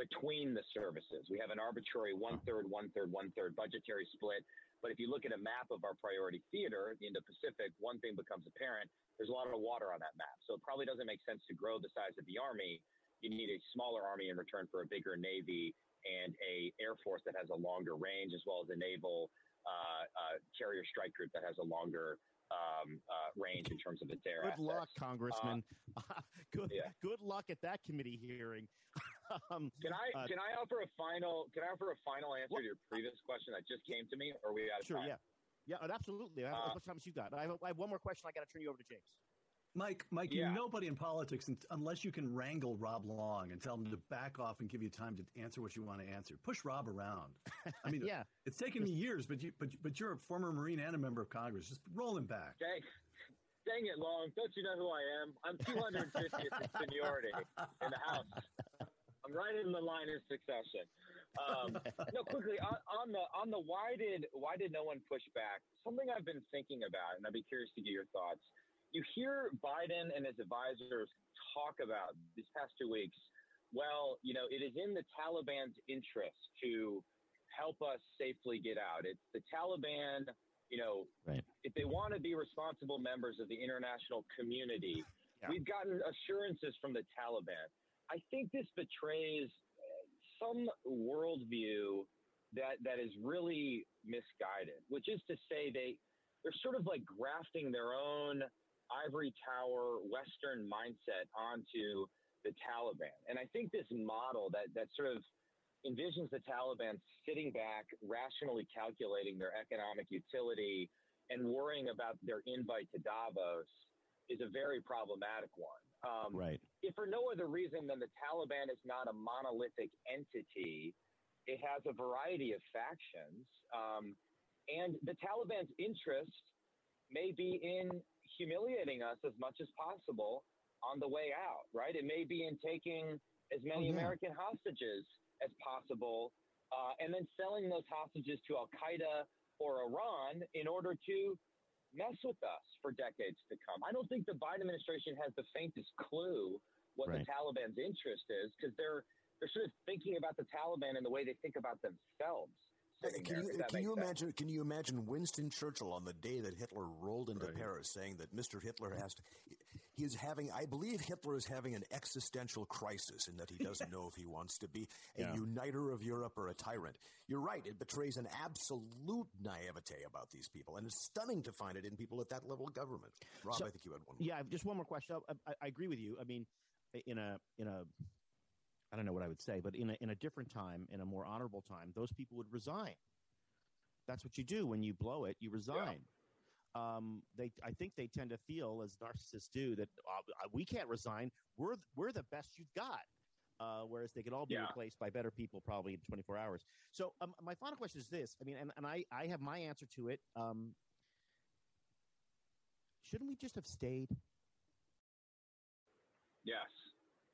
between the services. We have an arbitrary one third, one third, one third budgetary split. But if you look at a map of our priority theater, the Indo-Pacific, one thing becomes apparent. There's a lot of water on that map. So it probably doesn't make sense to grow the size of the Army. You need a smaller Army in return for a bigger Navy and a Air Force that has a longer range, as well as a naval carrier strike group that has a longer um, uh, range in terms of its air Good assets. luck, Congressman. <laughs> good yeah. good luck at that committee hearing. <laughs> um, Can I Uh, can I offer a final can I offer a final answer to your previous question that just came to me, or are we out of sure, time? yeah, yeah, and absolutely. How Uh, much time you got? I have, I have one more question. I got to turn you over to James. Mike, Mike, Yeah. you're nobody in politics unless you can wrangle Rob Long and tell him to back off and give you time to answer what you want to answer. Push Rob around. I mean, <laughs> Yeah. it's taken me years, but you, but but you're a former Marine and a member of Congress. Just roll him back. Dang, dang it, Long. Don't you know who I am? I'm 250th in seniority in the House. I'm right in the line of succession. Um, no, quickly on, on the on the why did why did no one push back? Something I've been thinking about, and I'd be curious to get your thoughts. You hear Biden and his advisors talk about these past two weeks. Well, you know, it is in the Taliban's interest to help us safely get out. It's the Taliban, you know, Right. if they want to be responsible members of the international community, Yeah. we've gotten assurances from the Taliban. I think this betrays some worldview that that is really misguided, which is to say they they're sort of like grafting their own ivory tower Western mindset onto the Taliban. And I think this model that that sort of envisions the Taliban sitting back, rationally calculating their economic utility and worrying about their invite to Davos is a very problematic one. Um, Right. if for no other reason than the Taliban is not a monolithic entity, it has a variety of factions. Um, and the Taliban's interest may be in humiliating us as much as possible on the way out, right? It may be in taking as many Oh, yeah. American hostages as possible uh, and then selling those hostages to Al Qaeda or Iran in order to mess with us for decades to come. I don't think the Biden administration has the faintest clue what Right. the Taliban's interest is because they're they're sort of thinking about the Taliban in the way they think about themselves. Can you, can you sense. imagine? Can you imagine Winston Churchill on the day that Hitler rolled into Right. Paris, saying that Mr. Hitler has to? He is having. I believe Hitler is having an existential crisis in that he doesn't know if he wants to be a Yeah. uniter of Europe or a tyrant. You're right. It betrays an absolute naivete about these people, and it's stunning to find it in people at that level of government. Rob, So- I think you had one. more. Yeah, just one more question. I, I, I agree with you. I mean, in a in a I don't know what I would say, but in a in a different time, in a more honorable time, those people would resign. That's what you do when you blow it. You resign. Um, they, I think they tend to feel, as narcissists do, that uh, we can't resign. We're we're the best you've got. Uh, whereas they could all be Yeah. replaced by better people probably in 24 hours. So um, my final question is this: I mean, and, and I I have my answer to it. Um, shouldn't we just have stayed? Yes.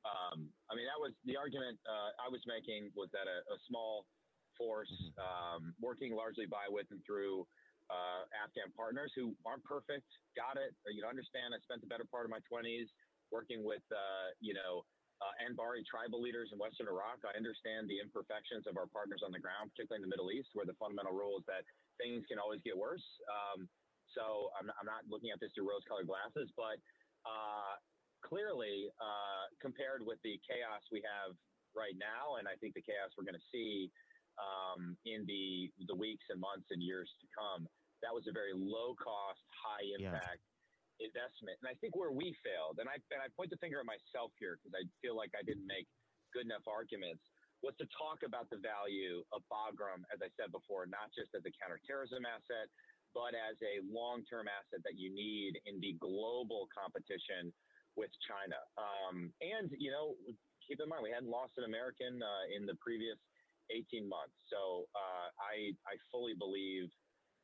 Um, I mean, that was the argument uh, I was making was that a, a small force um, working largely by, with, and through uh, Afghan partners who aren't perfect, got it. You know, understand I spent the better part of my 20s working with, uh, you know, uh, Anbari tribal leaders in Western Iraq. I understand the imperfections of our partners on the ground, particularly in the Middle East, where the fundamental rule is that things can always get worse. Um, so I'm, I'm not looking at this through rose-colored glasses, but uh, clearly, uh, compared with the chaos we have right now, and I think the chaos we're going to see um, in the the weeks and months and years to come, that was a very low cost, high Yeah. impact investment. And I think where we failed, and I and I point the finger at myself here because I feel like I didn't make good enough arguments, was to talk about the value of Bagram, as I said before, not just as a counterterrorism asset, but as a long term asset that you need in the global competition with China. Um, and, you know, keep in mind, we hadn't lost an American uh, in the previous 18 months. So uh, I, I fully believe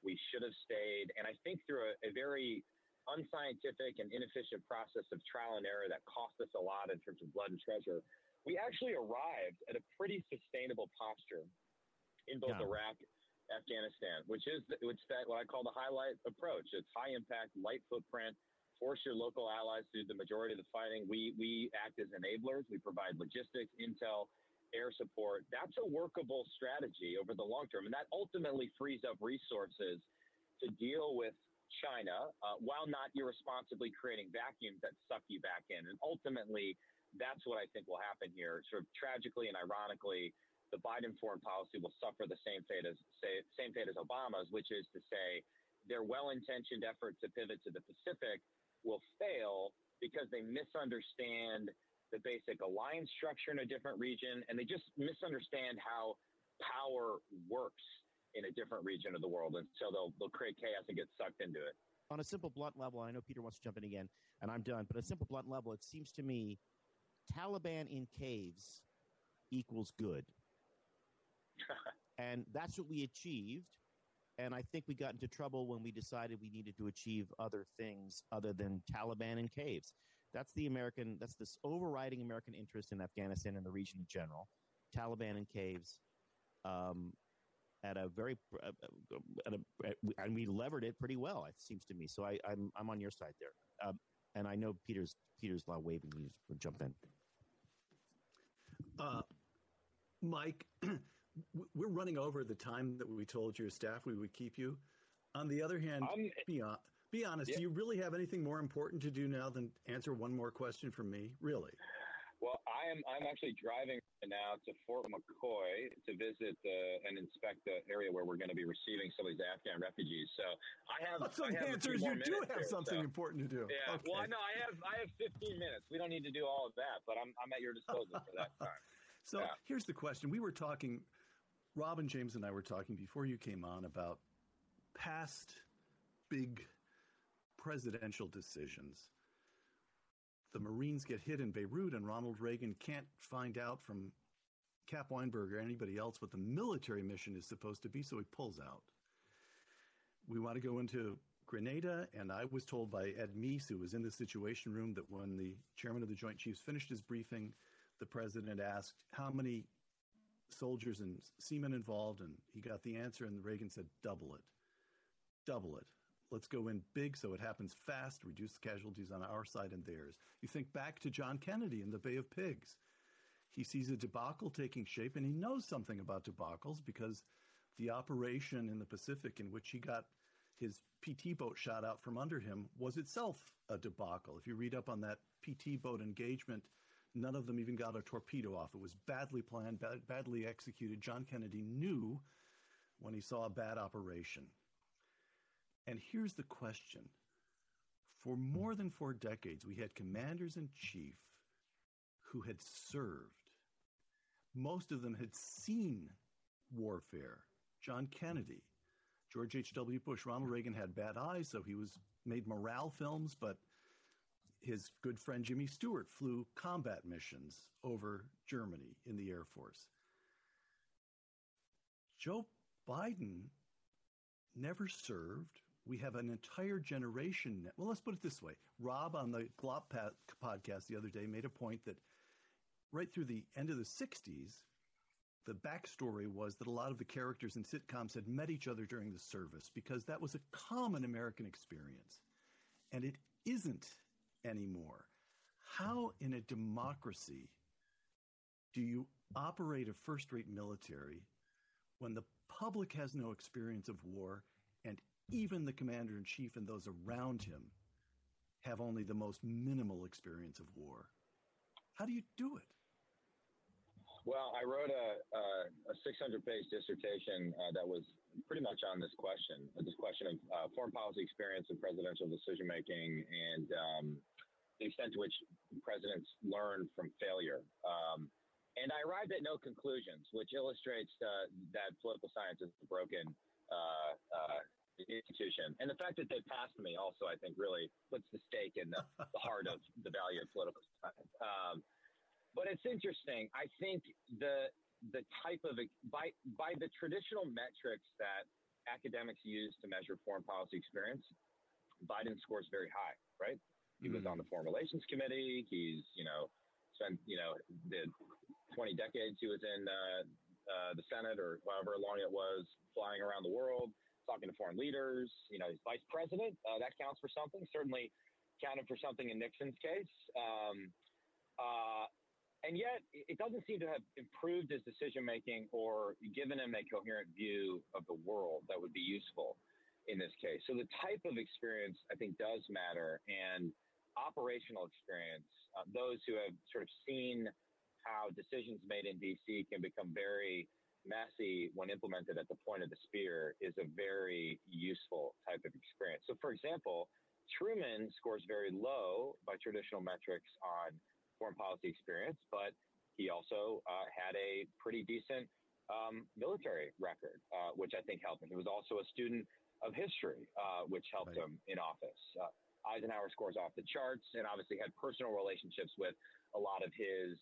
we should have stayed. And I think through a, a very unscientific and inefficient process of trial and error that cost us a lot in terms of blood and treasure, we actually arrived at a pretty sustainable posture in both Yeah. Iraq Afghanistan, which is which that what I call the highlight approach. It's high impact, light footprint. Force your local allies to do the majority of the fighting. We we act as enablers. We provide logistics, intel, air support. That's a workable strategy over the long term, and that ultimately frees up resources to deal with China uh, while not irresponsibly creating vacuums that suck you back in. And ultimately, that's what I think will happen here. Sort of tragically and ironically, the Biden foreign policy will suffer the same fate as say, same fate as Obama's, which is to say their well-intentioned effort to pivot to the Pacific will fail because they misunderstand the basic alliance structure in a different region and they just misunderstand how power works in a different region of the world. And so they'll, they'll create chaos and get sucked into it. On a simple blunt level, I know Peter wants to jump in again, and I'm done, but a simple blunt level, it seems to me Taliban in caves equals good. <laughs> and that's what we achieved. And I think we got into trouble when we decided we needed to achieve other things other than Taliban and caves. That's the American, that's this overriding American interest in Afghanistan and the region in general. Taliban and caves. Um, at a very, uh, at a, and we levered it pretty well. It seems to me. So I, I'm I'm on your side there, um, and I know Peter's Peter's law waving You jump in. Uh, Mike, <clears throat> we're running over the time that we told your staff we would keep you. On the other hand, Um, be, on, be honest, yeah. do you really have anything more important to do now than answer one more question from me? Really? Well, I am. I'm actually driving now to Fort McCoy to visit uh, and inspect the area where we're going to be receiving some of these Afghan refugees. So I have. so I the have answer is you do have here, something so- important to do. Yeah. Okay. Well, no, I have. I have 15 minutes. We don't need to do all of that, but I'm. I'm at your disposal for that <laughs> time. So Yeah. here's the question. We were talking, Rob and James and I were talking before you came on about past big presidential decisions. The Marines get hit in Beirut, and Ronald Reagan can't find out from Cap Weinberger or anybody else what the military mission is supposed to be, so he pulls out. We want to go into Grenada, and I was told by Ed Meese, who was in the Situation Room, that when the chairman of the Joint Chiefs finished his briefing, the president asked how many soldiers and seamen involved, and he got the answer, and Reagan said, double it. Double it. Let's go in big so it happens fast, reduce the casualties on our side and theirs. You think back to John Kennedy in the Bay of Pigs. He sees a debacle taking shape, and he knows something about debacles because the operation in the Pacific in which he got his PT boat shot out from under him was itself a debacle. If you read up on that PT boat engagement, none of them even got a torpedo off. It was badly planned, bad, badly executed. John Kennedy knew when he saw a bad operation. And here's the question for more than four decades, we had commanders in chief who had served. Most of them had seen warfare. John Kennedy, George H.W. Bush, Ronald Reagan had bad eyes, so he was made morale films, but his good friend Jimmy Stewart flew combat missions over Germany in the Air Force. Joe Biden never served. We have an entire generation. Well, let's put it this way. Rob on the Glop podcast the other day made a point that right through the end of the 60s, the backstory was that a lot of the characters in sitcoms had met each other during the service because that was a common American experience. And it isn't anymore. How, in a democracy, do you operate a first rate military when the public has no experience of war and even the commander in chief and those around him have only the most minimal experience of war? How do you do it? Well, I wrote a, a, a 600 page dissertation uh, that was pretty much on this question this question of uh, foreign policy experience and presidential decision making and um, the extent to which presidents learn from failure. Um, and I arrived at no conclusions, which illustrates uh, that political science is a broken uh, uh, institution. And the fact that they passed me also, I think, really puts the stake in the, the heart of the value of political science. Um, but it's interesting. I think the the type of by by the traditional metrics that academics use to measure foreign policy experience, Biden scores very high. Right? He was on the Foreign Relations Committee. He's you know spent you know the 20 decades he was in uh, uh, the Senate or however long it was, flying around the world, talking to foreign leaders. You know, he's vice president. Uh, that counts for something. Certainly counted for something in Nixon's case. Um, uh, and yet, it doesn't seem to have improved his decision making or given him a coherent view of the world that would be useful in this case. So the type of experience, I think, does matter, and operational experience. Uh, those who have sort of seen how decisions made in D.C. can become very messy when implemented at the point of the spear is a very useful type of experience. So, for example, Truman scores very low by traditional metrics on foreign policy experience, but he also uh, had a pretty decent um, military record, uh, which I think helped him. He was also a student of history, uh, which helped right. him in office. Eisenhower scores off the charts and obviously had personal relationships with a lot of his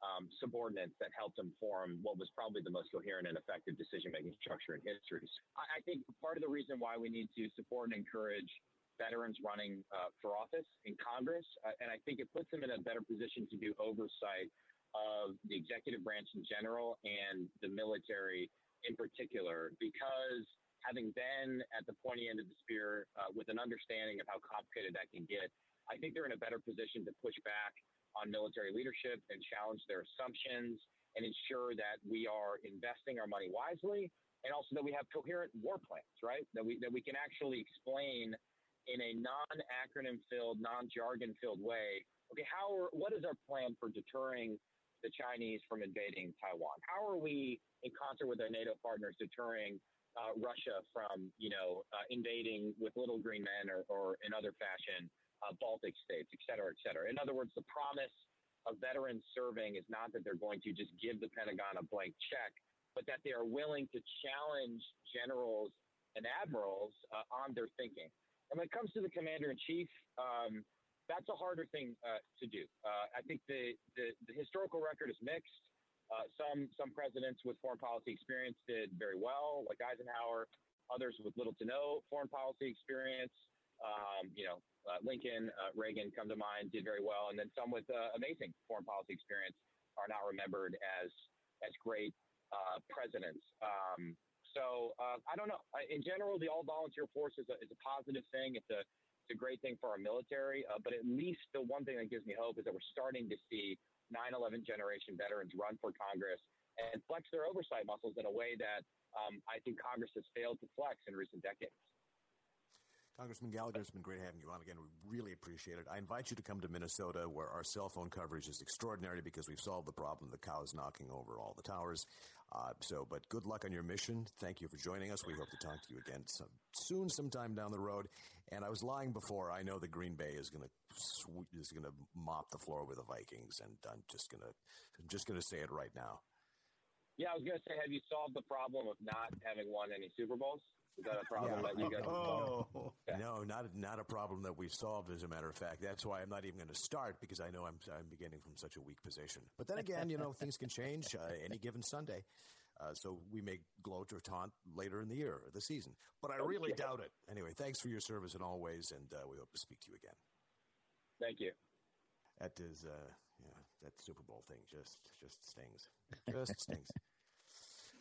um, subordinates that helped him form what was probably the most coherent and effective decision making structure in history. I, I, think part of the reason why we need to support and encourage veterans running uh, for office in Congress, uh, and I think it puts them in a better position to do oversight of the executive branch in general and the military in particular, because having been at the pointy end of the spear uh, with an understanding of how complicated that can get, I think they're in a better position to push back on military leadership and challenge their assumptions and ensure that we are investing our money wisely and also that we have coherent war plans, right? That we that we can actually explain in a non-acronym filled, non-jargon filled way. Okay, how are, what is our plan for deterring the Chinese from invading Taiwan? How are we, in concert with our NATO partners, deterring uh, Russia from, you know, uh, invading with little green men or, or in other fashion uh, Baltic states, et cetera, et cetera. In other words, the promise of veterans serving is not that they're going to just give the Pentagon a blank check, but that they are willing to challenge generals and admirals uh, on their thinking. And when it comes to the commander in chief, um, that's a harder thing uh, to do. Uh, I think the, the, the, historical record is mixed. Uh, some some presidents with foreign policy experience did very well, like Eisenhower. Others with little to no foreign policy experience um, you know, uh, Lincoln, uh, Reagan come to mind, did very well, and then some with uh, amazing foreign policy experience are not remembered as as great uh, presidents. Um, so uh, I don't know. In general, the all volunteer force is a, is a positive thing. It's a it's a great thing for our military. But at least the one thing that gives me hope is that we're starting to see 9/11 generation veterans run for Congress and flex their oversight muscles in a way that um, I think Congress has failed to flex in recent decades. Congressman Gallagher, it's been great having you on again. We really appreciate it. I invite you to come to Minnesota where our cell phone coverage is extraordinary because we've solved the problem. The cows knocking over all the towers. Uh, so, but good luck on your mission. Thank you for joining us. We hope to talk to you again some, soon, sometime down the road. And I was lying before. I know the Green Bay is going to is going to mop the floor with the Vikings, and I'm just going to I'm just going to say it right now. Yeah, I was going to say, have you solved the problem of not having won any Super Bowls? Is that a problem yeah. that you guys? Oh no, not not a problem that we've solved. As a matter of fact, that's why I'm not even going to start because I know I'm I'm beginning from such a weak position. But then again, you know, things can change uh, any given Sunday. Uh, so we may gloat or taunt later in the year or the season. But I really doubt it. Anyway, thanks for your service in all ways, and uh, we hope to speak to you again. Thank you. That is, uh, yeah, that Super Bowl thing just just stings. Just <laughs> stings.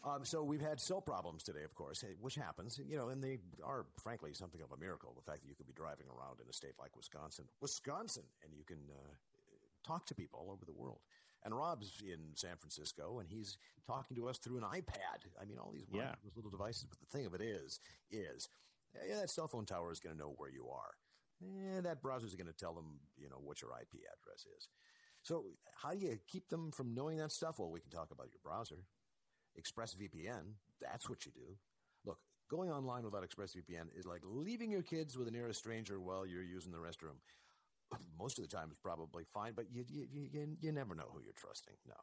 Um, so we've had cell problems today, of course, eh, which happens, you know, and they are frankly something of a miracle. The fact that you could be driving around in a state like Wisconsin, Wisconsin, and you can uh, talk to people all over the world. And Rob's in San Francisco, and he's talking to us through an iPad. I mean, all these, yeah. little devices. But the thing of it is, is yeah, that cell phone tower is going to know where you are. And that browser is going to tell them, you know, what your IP address is. So how do you keep them from knowing that stuff? Well, we can talk about your browser. ExpressVPN, that's what you do. Look, going online without ExpressVPN is like leaving your kids with a nearest stranger while you're using the restroom. Most of the time, it's probably fine, but you, you, you, you never know who you're trusting. No.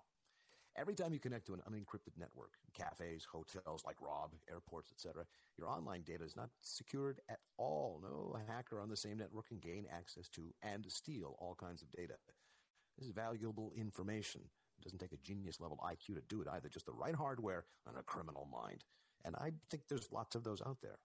Every time you connect to an unencrypted network, cafes, hotels like Rob, airports, etc., your online data is not secured at all. No hacker on the same network can gain access to and steal all kinds of data. This is valuable information. It doesn't take a genius level IQ to do it either, just the right hardware and a criminal mind. And I think there's lots of those out there.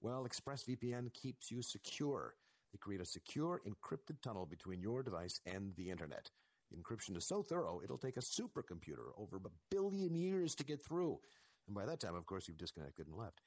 Well, ExpressVPN keeps you secure. Create a secure encrypted tunnel between your device and the internet. The encryption is so thorough, it'll take a supercomputer over a billion years to get through. And by that time, of course, you've disconnected and left.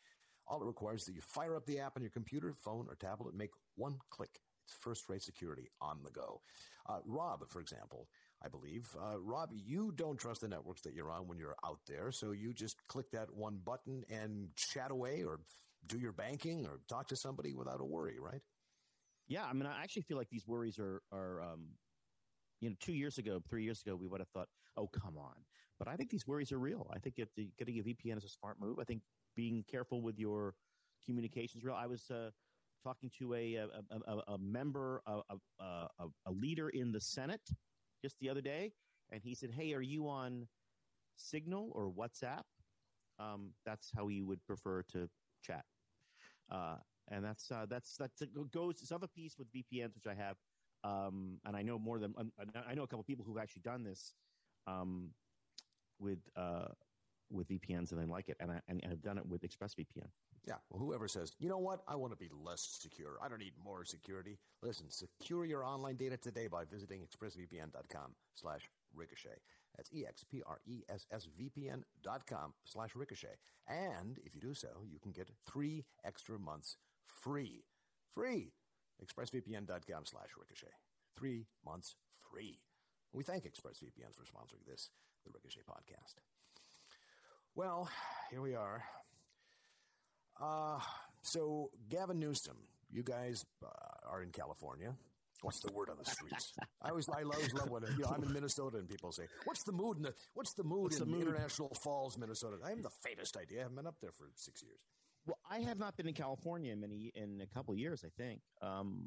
All it requires is that you fire up the app on your computer, phone, or tablet, make one click. It's first rate security on the go. Uh, Rob, for example, I believe. Uh, Rob, you don't trust the networks that you're on when you're out there, so you just click that one button and chat away or do your banking or talk to somebody without a worry, right? Yeah, I mean, I actually feel like these worries are are um, you know, two years ago, three years ago, we would have thought, oh, come on. But I think these worries are real. I think getting a VPN is a smart move. I think being careful with your communications real. I was uh, talking to a a, a, a member, a, a, a leader in the Senate just the other day, and he said, "Hey, are you on Signal or WhatsApp?" Um, that's how he would prefer to chat. Uh, and that's uh, that's that goes. It's of a piece with VPNs, which I have, um, and I know more than I know a couple people who've actually done this um, with uh, with VPNs and they like it, and I and I've done it with ExpressVPN. Yeah, well, whoever says, you know what, I want to be less secure. I don't need more security. Listen, secure your online data today by visiting expressvpn.com/slash ricochet. That's e x p r e s s v p n dot com slash ricochet. And if you do so, you can get three extra months free. Free. ExpressVPN.com slash ricochet. Three months free. We thank ExpressVPN for sponsoring this, the Ricochet podcast. Well, here we are. Uh, so, Gavin Newsom, you guys uh, are in California. What's the word on the streets? <laughs> I always, I always love when you know I'm in Minnesota and people say, "What's the mood in the What's the mood what's in the mood? International Falls, Minnesota?" I have the faintest idea. I haven't been up there for six years. Well, I have not been in California in many in a couple of years. I think, um,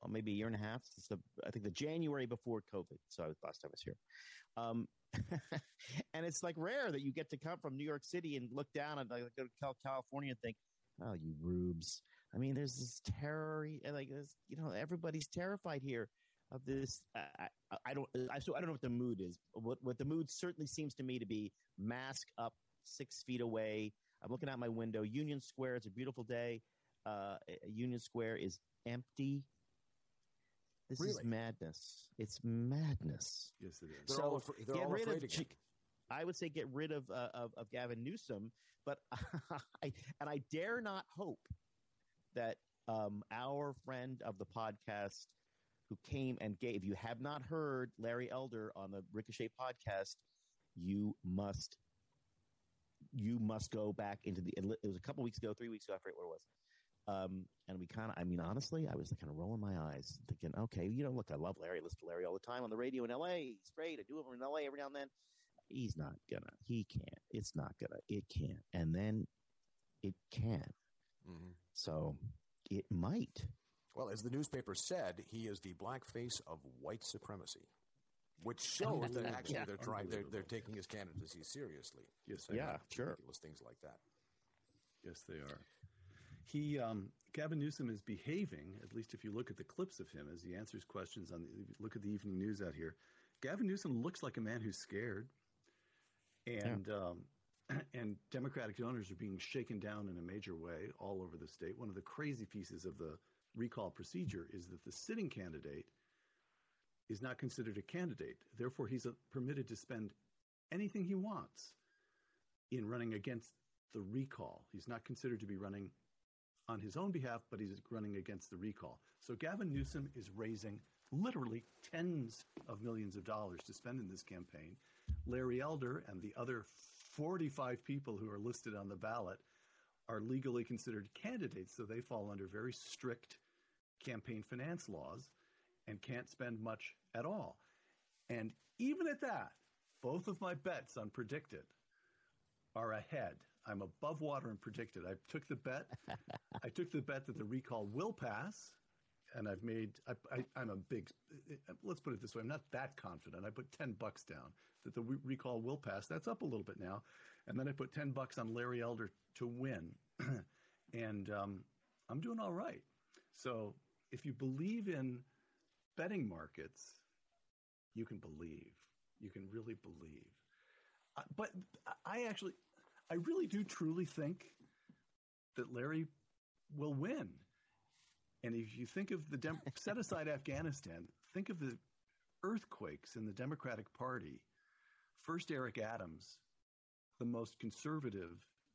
well, maybe a year and a half. It's the I think the January before COVID. So last time I was here, um, <laughs> and it's like rare that you get to come from New York City and look down and like, go to California and think, "Oh, you rubes." I mean, there's this terror, like this, you know, everybody's terrified here of this. I, I don't, I, so I don't know what the mood is. What, what the mood certainly seems to me to be mask up six feet away. I'm looking out my window. Union Square. It's a beautiful day. Uh, Union Square is empty. This really? is madness. It's madness. Yes, it is. They're so all afraid, they're get all rid afraid of. again. I would say get rid of uh, of, of Gavin Newsom, but <laughs> I and I dare not hope that um, our friend of the podcast who came and gave. You have not heard Larry Elder on the Ricochet podcast. You must you must go back into the. It was a couple weeks ago, three weeks ago. I forget what it was. Um, and we kind of, I mean, honestly, I was kind of rolling my eyes, thinking, okay, you know, look, I love Larry. I listen to Larry all the time on the radio in LA. He's great. I do him in LA every now and then. He's not gonna. He can't. It's not gonna. It can't. And then it can. Mm-hmm. So it might. Well, as the newspaper said, he is the black face of white supremacy, which shows that actually Yeah. they're trying, they're, they're taking his candidacy seriously. Yes, they Yeah, are. sure. Ridiculous things like that. Yes, they are. He, um, Gavin Newsom is behaving, at least if you look at the clips of him as he answers questions on the, look at the evening news out here. Gavin Newsom looks like a man who's scared. And, um, <clears throat> and Democratic donors are being shaken down in a major way all over the state. One of the crazy pieces of the recall procedure is that the sitting candidate is not considered a candidate. Therefore, he's permitted to spend anything he wants in running against the recall. He's not considered to be running on his own behalf, but he's running against the recall. So Gavin Newsom is raising literally tens of millions of dollars to spend in this campaign. Larry Elder and the other 45 people who are listed on the ballot are legally considered candidates, so they fall under very strict campaign finance laws and can't spend much at all. And even at that, both of my bets on PredictIt are ahead. I'm above water and PredictIt. I took the bet. <laughs> I took the bet that the recall will pass, and I've made. I, I, I'm a big. Let's put it this way. I'm not that confident. I put ten bucks down that the re- recall will pass. That's up a little bit now, and then I put ten bucks on Larry Elder to win, <clears throat> and um, I'm doing all right. So if you believe in betting markets, you can believe. You can really believe. Uh, but I actually, I really do truly think that Larry will win. And if you think of the Dem- <laughs> set aside Afghanistan, think of the earthquakes in the Democratic Party. First, Eric Adams, the most conservative.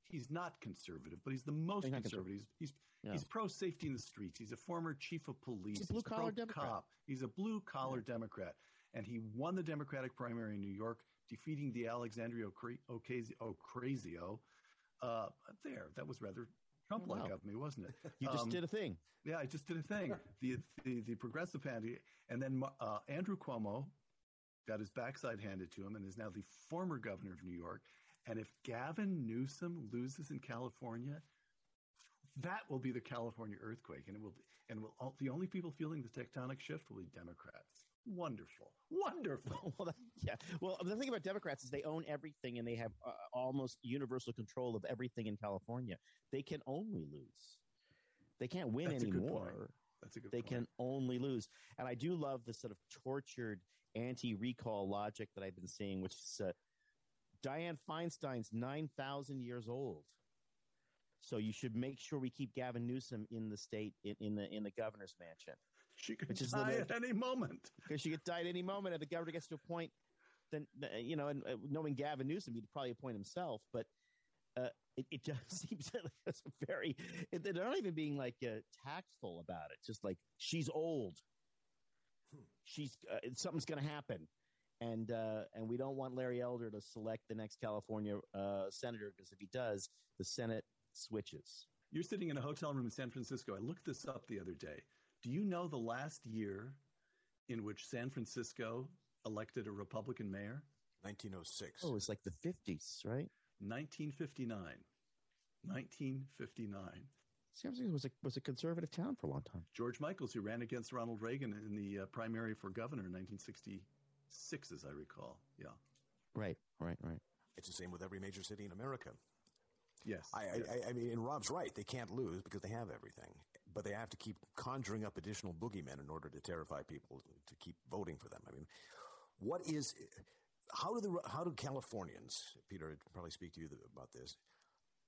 He's not conservative, but he's the most conservative. He's he's, No. he's pro safety in the streets. He's a former chief of police. He's a blue-collar Democrat. cop. He's a blue collar Democrat, and he won the Democratic primary in New York, defeating the Alexandria Ocasio. Uh, there, that was rather Trump-like Wow. of me, wasn't it? You just Um, did a thing. yeah, I just did a thing. <laughs> the, the the progressive party, and then uh, Andrew Cuomo got his backside handed to him and is now the former governor of New York. And if Gavin Newsom loses in California, that will be the California earthquake, and it will be, and will all, the only people feeling the tectonic shift will be Democrats. Wonderful, wonderful. <laughs> well, that, yeah. Well, the thing about Democrats is they own everything, and they have uh, almost universal control of everything in California. They can only lose. They can't win That's a good anymore. That's a good they point. can only lose. And I do love the sort of tortured anti-recall logic that I've been seeing, which is uh, Dianne Feinstein's nine thousand years old. So you should make sure we keep Gavin Newsom in the state in, in the in the governor's mansion She could die at any moment. <laughs> because she could die at any moment. If the governor gets to a point, then uh, you know, and uh, knowing Gavin Newsom, he'd probably appoint himself. But uh, it, it just <laughs> seems like it's very. It, they're not even being like uh, tactful about it. Just like she's old. She's uh, something's going to happen, and uh, and we don't want Larry Elder to select the next California uh, senator because if he does, the Senate switches. You're sitting in a hotel room in San Francisco. I looked this up the other day. Do you know the last year in which San Francisco elected a Republican mayor? 1906. Oh, it's like the fifties, right? 1959. 1959. San Francisco was a was a conservative town for a long time. George Michaels, who ran against Ronald Reagan in the uh, primary for governor in 1966, as I recall. Yeah. Right, right, right. It's the same with every major city in America. Yes. I, yes. I, I mean, and Rob's right. They can't lose because they have everything, but they have to keep conjuring up additional boogeymen in order to terrify people to keep voting for them. I mean, what is? How do the how do Californians, Peter, I'd probably speak to you about this,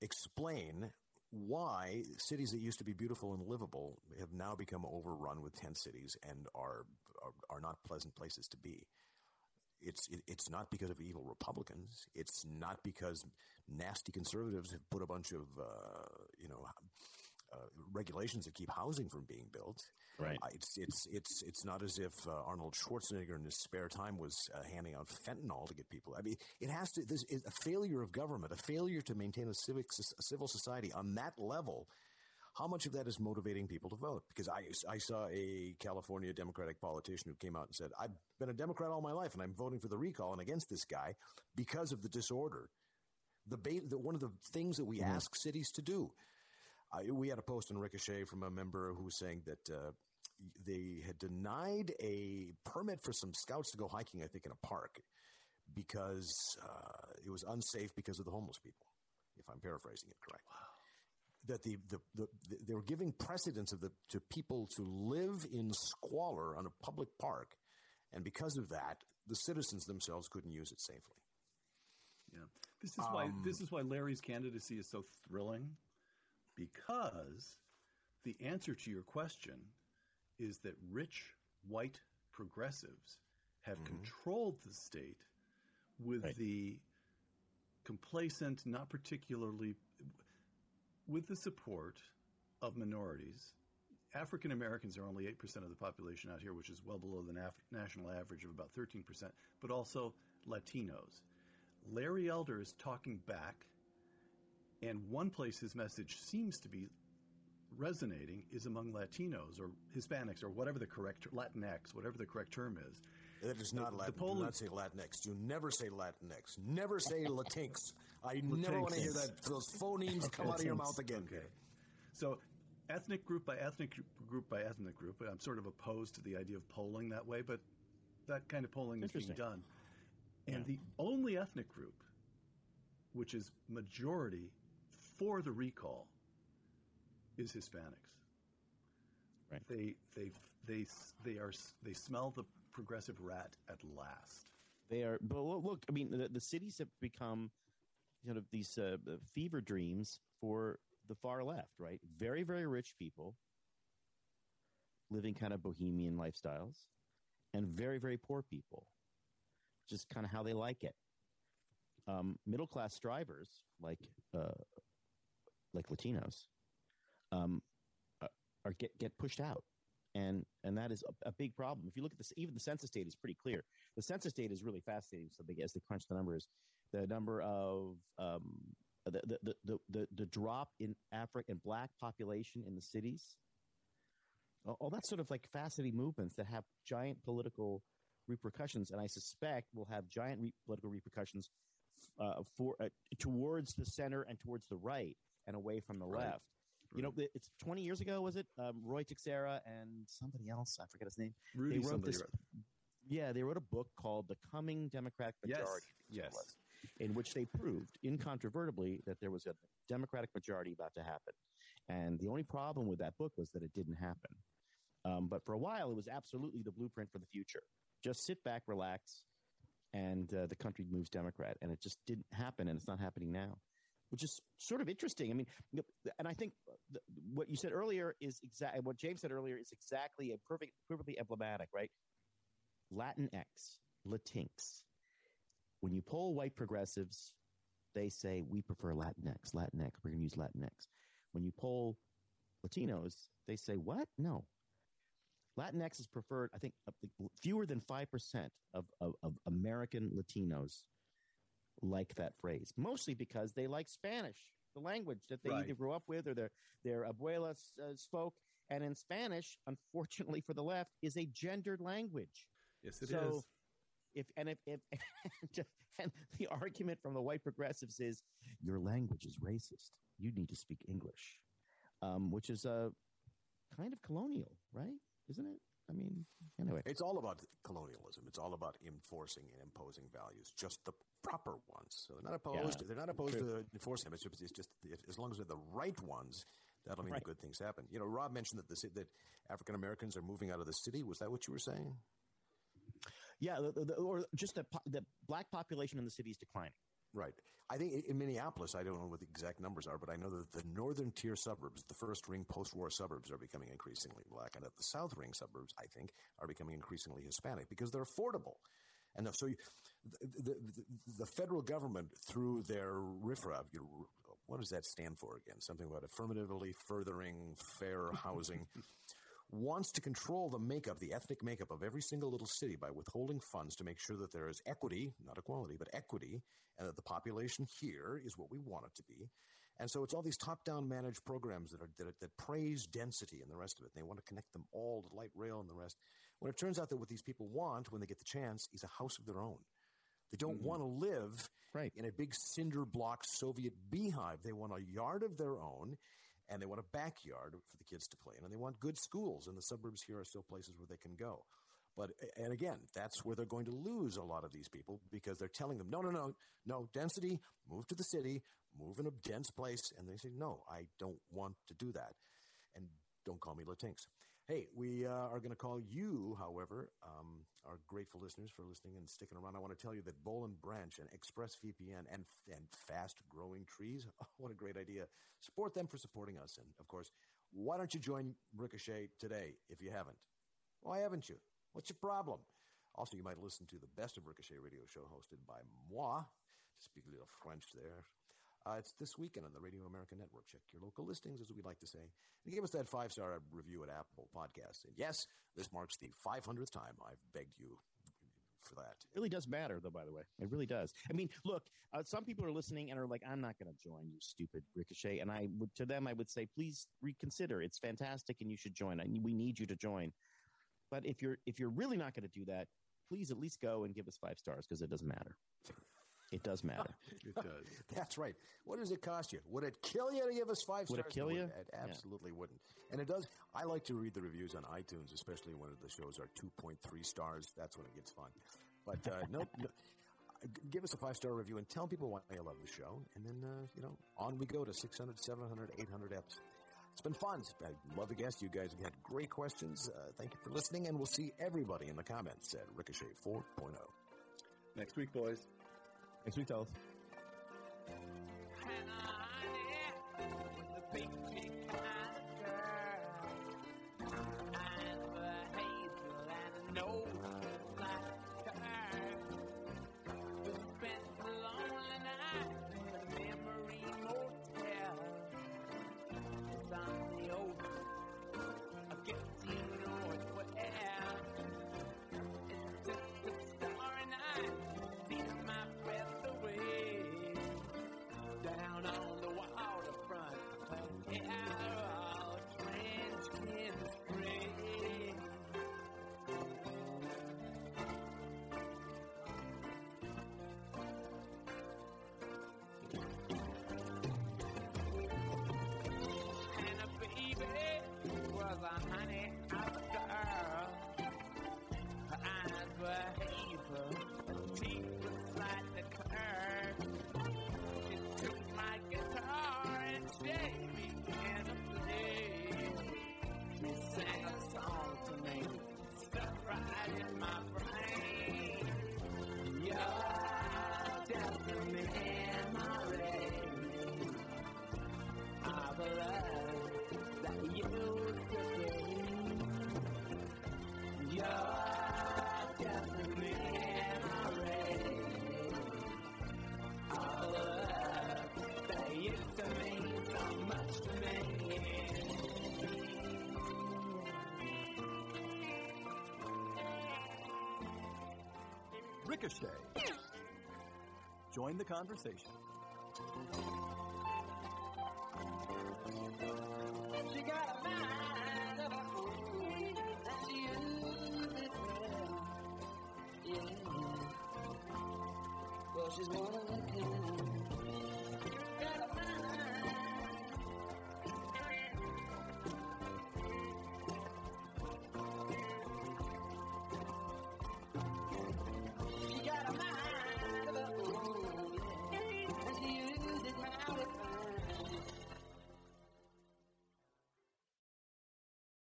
explain why cities that used to be beautiful and livable have now become overrun with tent cities and are are, are not pleasant places to be? It's it, it's not because of evil Republicans. It's not because nasty conservatives have put a bunch of uh, you know uh, regulations that keep housing from being built. Right. Uh, it's it's it's it's not as if uh, Arnold Schwarzenegger in his spare time was uh, handing out fentanyl to get people. I mean, it has to. This is a failure of government, a failure to maintain a civic a civil society on that level. How much of that is motivating people to vote? Because I, I saw a California Democratic politician who came out and said, I've been a Democrat all my life and I'm voting for the recall and against this guy because of the disorder. The, ba- the one of the things that we ask cities to do. Uh, we had a post on Ricochet from a member who was saying that uh, they had denied a permit for some scouts to go hiking, I think, in a park because uh, it was unsafe because of the homeless people, if I'm paraphrasing it correct. That the, the, the, the they were giving precedence of the to people to live in squalor on a public park, and because of that, the citizens themselves couldn't use it safely. Yeah. This is why um, this is why Larry's candidacy is so thrilling because the answer to your question is that rich white progressives have mm-hmm. controlled the state with Right. the complacent, not particularly with the support of minorities. African Americans are only 8% of the population out here, which is well below the naf- national average of about 13%, but also Latinos. Larry Elder is talking back, and one place his message seems to be resonating is among Latinos or Hispanics or whatever the correct Latinx, whatever the correct term is. That is not The- the Latin. Do not say Latinx. Do never say Latinx. Never say <laughs> Latinx. I never want to hear that. Those phonemes come out of your mouth again. Okay. So, ethnic group by ethnic group by ethnic group. I'm sort of opposed to the idea of polling that way, but that kind of polling is being done. And the only ethnic group which is majority for the recall is Hispanics. Right. They they they they are they smell the progressive rat at last. They are, but look, I mean, the, the cities have become sort of these uh, fever dreams for the far left, right? Very, very rich people living kind of bohemian lifestyles, and very, very poor people, just kind of how they like it. Um, middle class drivers, like uh, like Latinos, um, are- are get get pushed out and and that is a, a big problem. If you look at this, even the census data is pretty clear. The census data is really fascinating. So they, as they crunch the numbers, the number of um, the, the, the, the, the drop in African and Black population in the cities, all, all that sort of like fascinating movements that have giant political repercussions, and I suspect will have giant re- political repercussions uh, for uh, towards the center and towards the right and away from the Right. left. You know, it's 20 years ago, was it? Um, Ruy Teixeira and somebody else, I forget his name. Rudy they wrote this. wrote- Yeah, they wrote a book called "The Coming Democratic Majority," it yes. in which they proved incontrovertibly that there was a Democratic majority about to happen. And the only problem with that book was that it didn't happen. Um, but for a while, it was absolutely the blueprint for the future. Just sit back, relax, and uh, the country moves Democrat. And it just didn't happen, and it's not happening now, which is sort of interesting. I mean, and I think th- what you said earlier is exactly what James said earlier is exactly a perfect, perfectly emblematic, right? Latinx, Latinx. When you poll white progressives, they say we prefer Latinx, Latinx. We're going to use Latinx. When you poll Latinos, they say what? No. Latinx is preferred. I think fewer than five percent of, of of American Latinos like that phrase, mostly because they like Spanish, the language that they Right. either grew up with or their their abuelas uh, spoke. And in Spanish, unfortunately for the left, is a gendered language. Yes, it is. so if and if, if <laughs> and the argument from the white progressives is your language is racist. You need to speak English, um, which is a kind of colonial, right? Isn't it? I mean, anyway. It's all about colonialism. It's all about enforcing and imposing values, just the proper ones. So they're not opposed. Yeah, they're not opposed true. to enforcing them. It's just, it's just if, as long as they're the right ones, that'll mean Right. good things happen. You know, Rob mentioned that the that African Americans are moving out of the city. Was that what you were saying? Yeah, the, the, or just the the black population in the city is declining. Right. I think in Minneapolis, I don't know what the exact numbers are, but I know that the northern tier suburbs, the first ring post-war suburbs, are becoming increasingly black, and that the south ring suburbs, I think, are becoming increasingly Hispanic because they're affordable. And so, you, the, the, the, federal government, through their RIFRA, you know, what does that stand for again? Something about affirmatively furthering fair <laughs> housing. wants to control the makeup, the ethnic makeup of every single little city by withholding funds to make sure that there is equity, not equality, but equity, and that the population here is what we want it to be. And so it's all these top-down managed programs that are that, that praise density and the rest of it. They want to connect them all to light rail and the rest. When it turns out that what these people want when they get the chance is a house of their own. They don't mm-hmm. want to live Right. in a big cinder block Soviet beehive. They want a yard of their own, and they want a backyard for the kids to play in, and they want good schools. And the suburbs here are still places where they can go. But and again, that's where they're going to lose a lot of these people because they're telling them, no, no, no, no, density, move to the city, move in a dense place, and they say, no, I don't want to do that, and don't call me Latinx. Hey, we uh, are going to call you, however, um, our grateful listeners for listening and sticking around. I want to tell you that Boll and Branch and ExpressVPN and and fast growing trees, <laughs> oh, what a great idea! Support them for supporting us, and of course, why don't you join Ricochet today if you haven't? Why haven't you? What's your problem? Also, you might listen to the best of Ricochet radio show hosted by moi, to speak a little French there. Uh, it's this weekend on the Radio America Network. Check your local listings, as we'd like to say. And give us that five star review at Apple Podcasts. And yes, this marks the 500th time I've begged you for that. It really does matter, though. By the way, it really does. I mean, look, uh, some people are listening and are like, "I'm not going to join you, stupid Ricochet." And I would, to them, I would say, please reconsider. It's fantastic, and you should join. I, we need you to join. But if you're if you're really not going to do that, please at least go and give us five stars because it doesn't matter. It does matter. <laughs> It does. <laughs> That's right. What does it cost you? Would it kill you to give us five Would it stars? kill you? It absolutely wouldn't. And it does. I like to read the reviews on iTunes, especially when the shows are 2.3 stars. That's when it gets fun. But uh, <laughs> no, no, give us a five star review and tell people why you love the show. And then, uh, you know, on we go to 600, 700, 800 eps. It's been fun. I love the guests. You guys have had great questions. Uh, thank you for listening, and we'll see everybody in the comments at Ricochet oh. 4.0. Next week, boys. Next week. Down Ricochet. Join the conversation. She's a.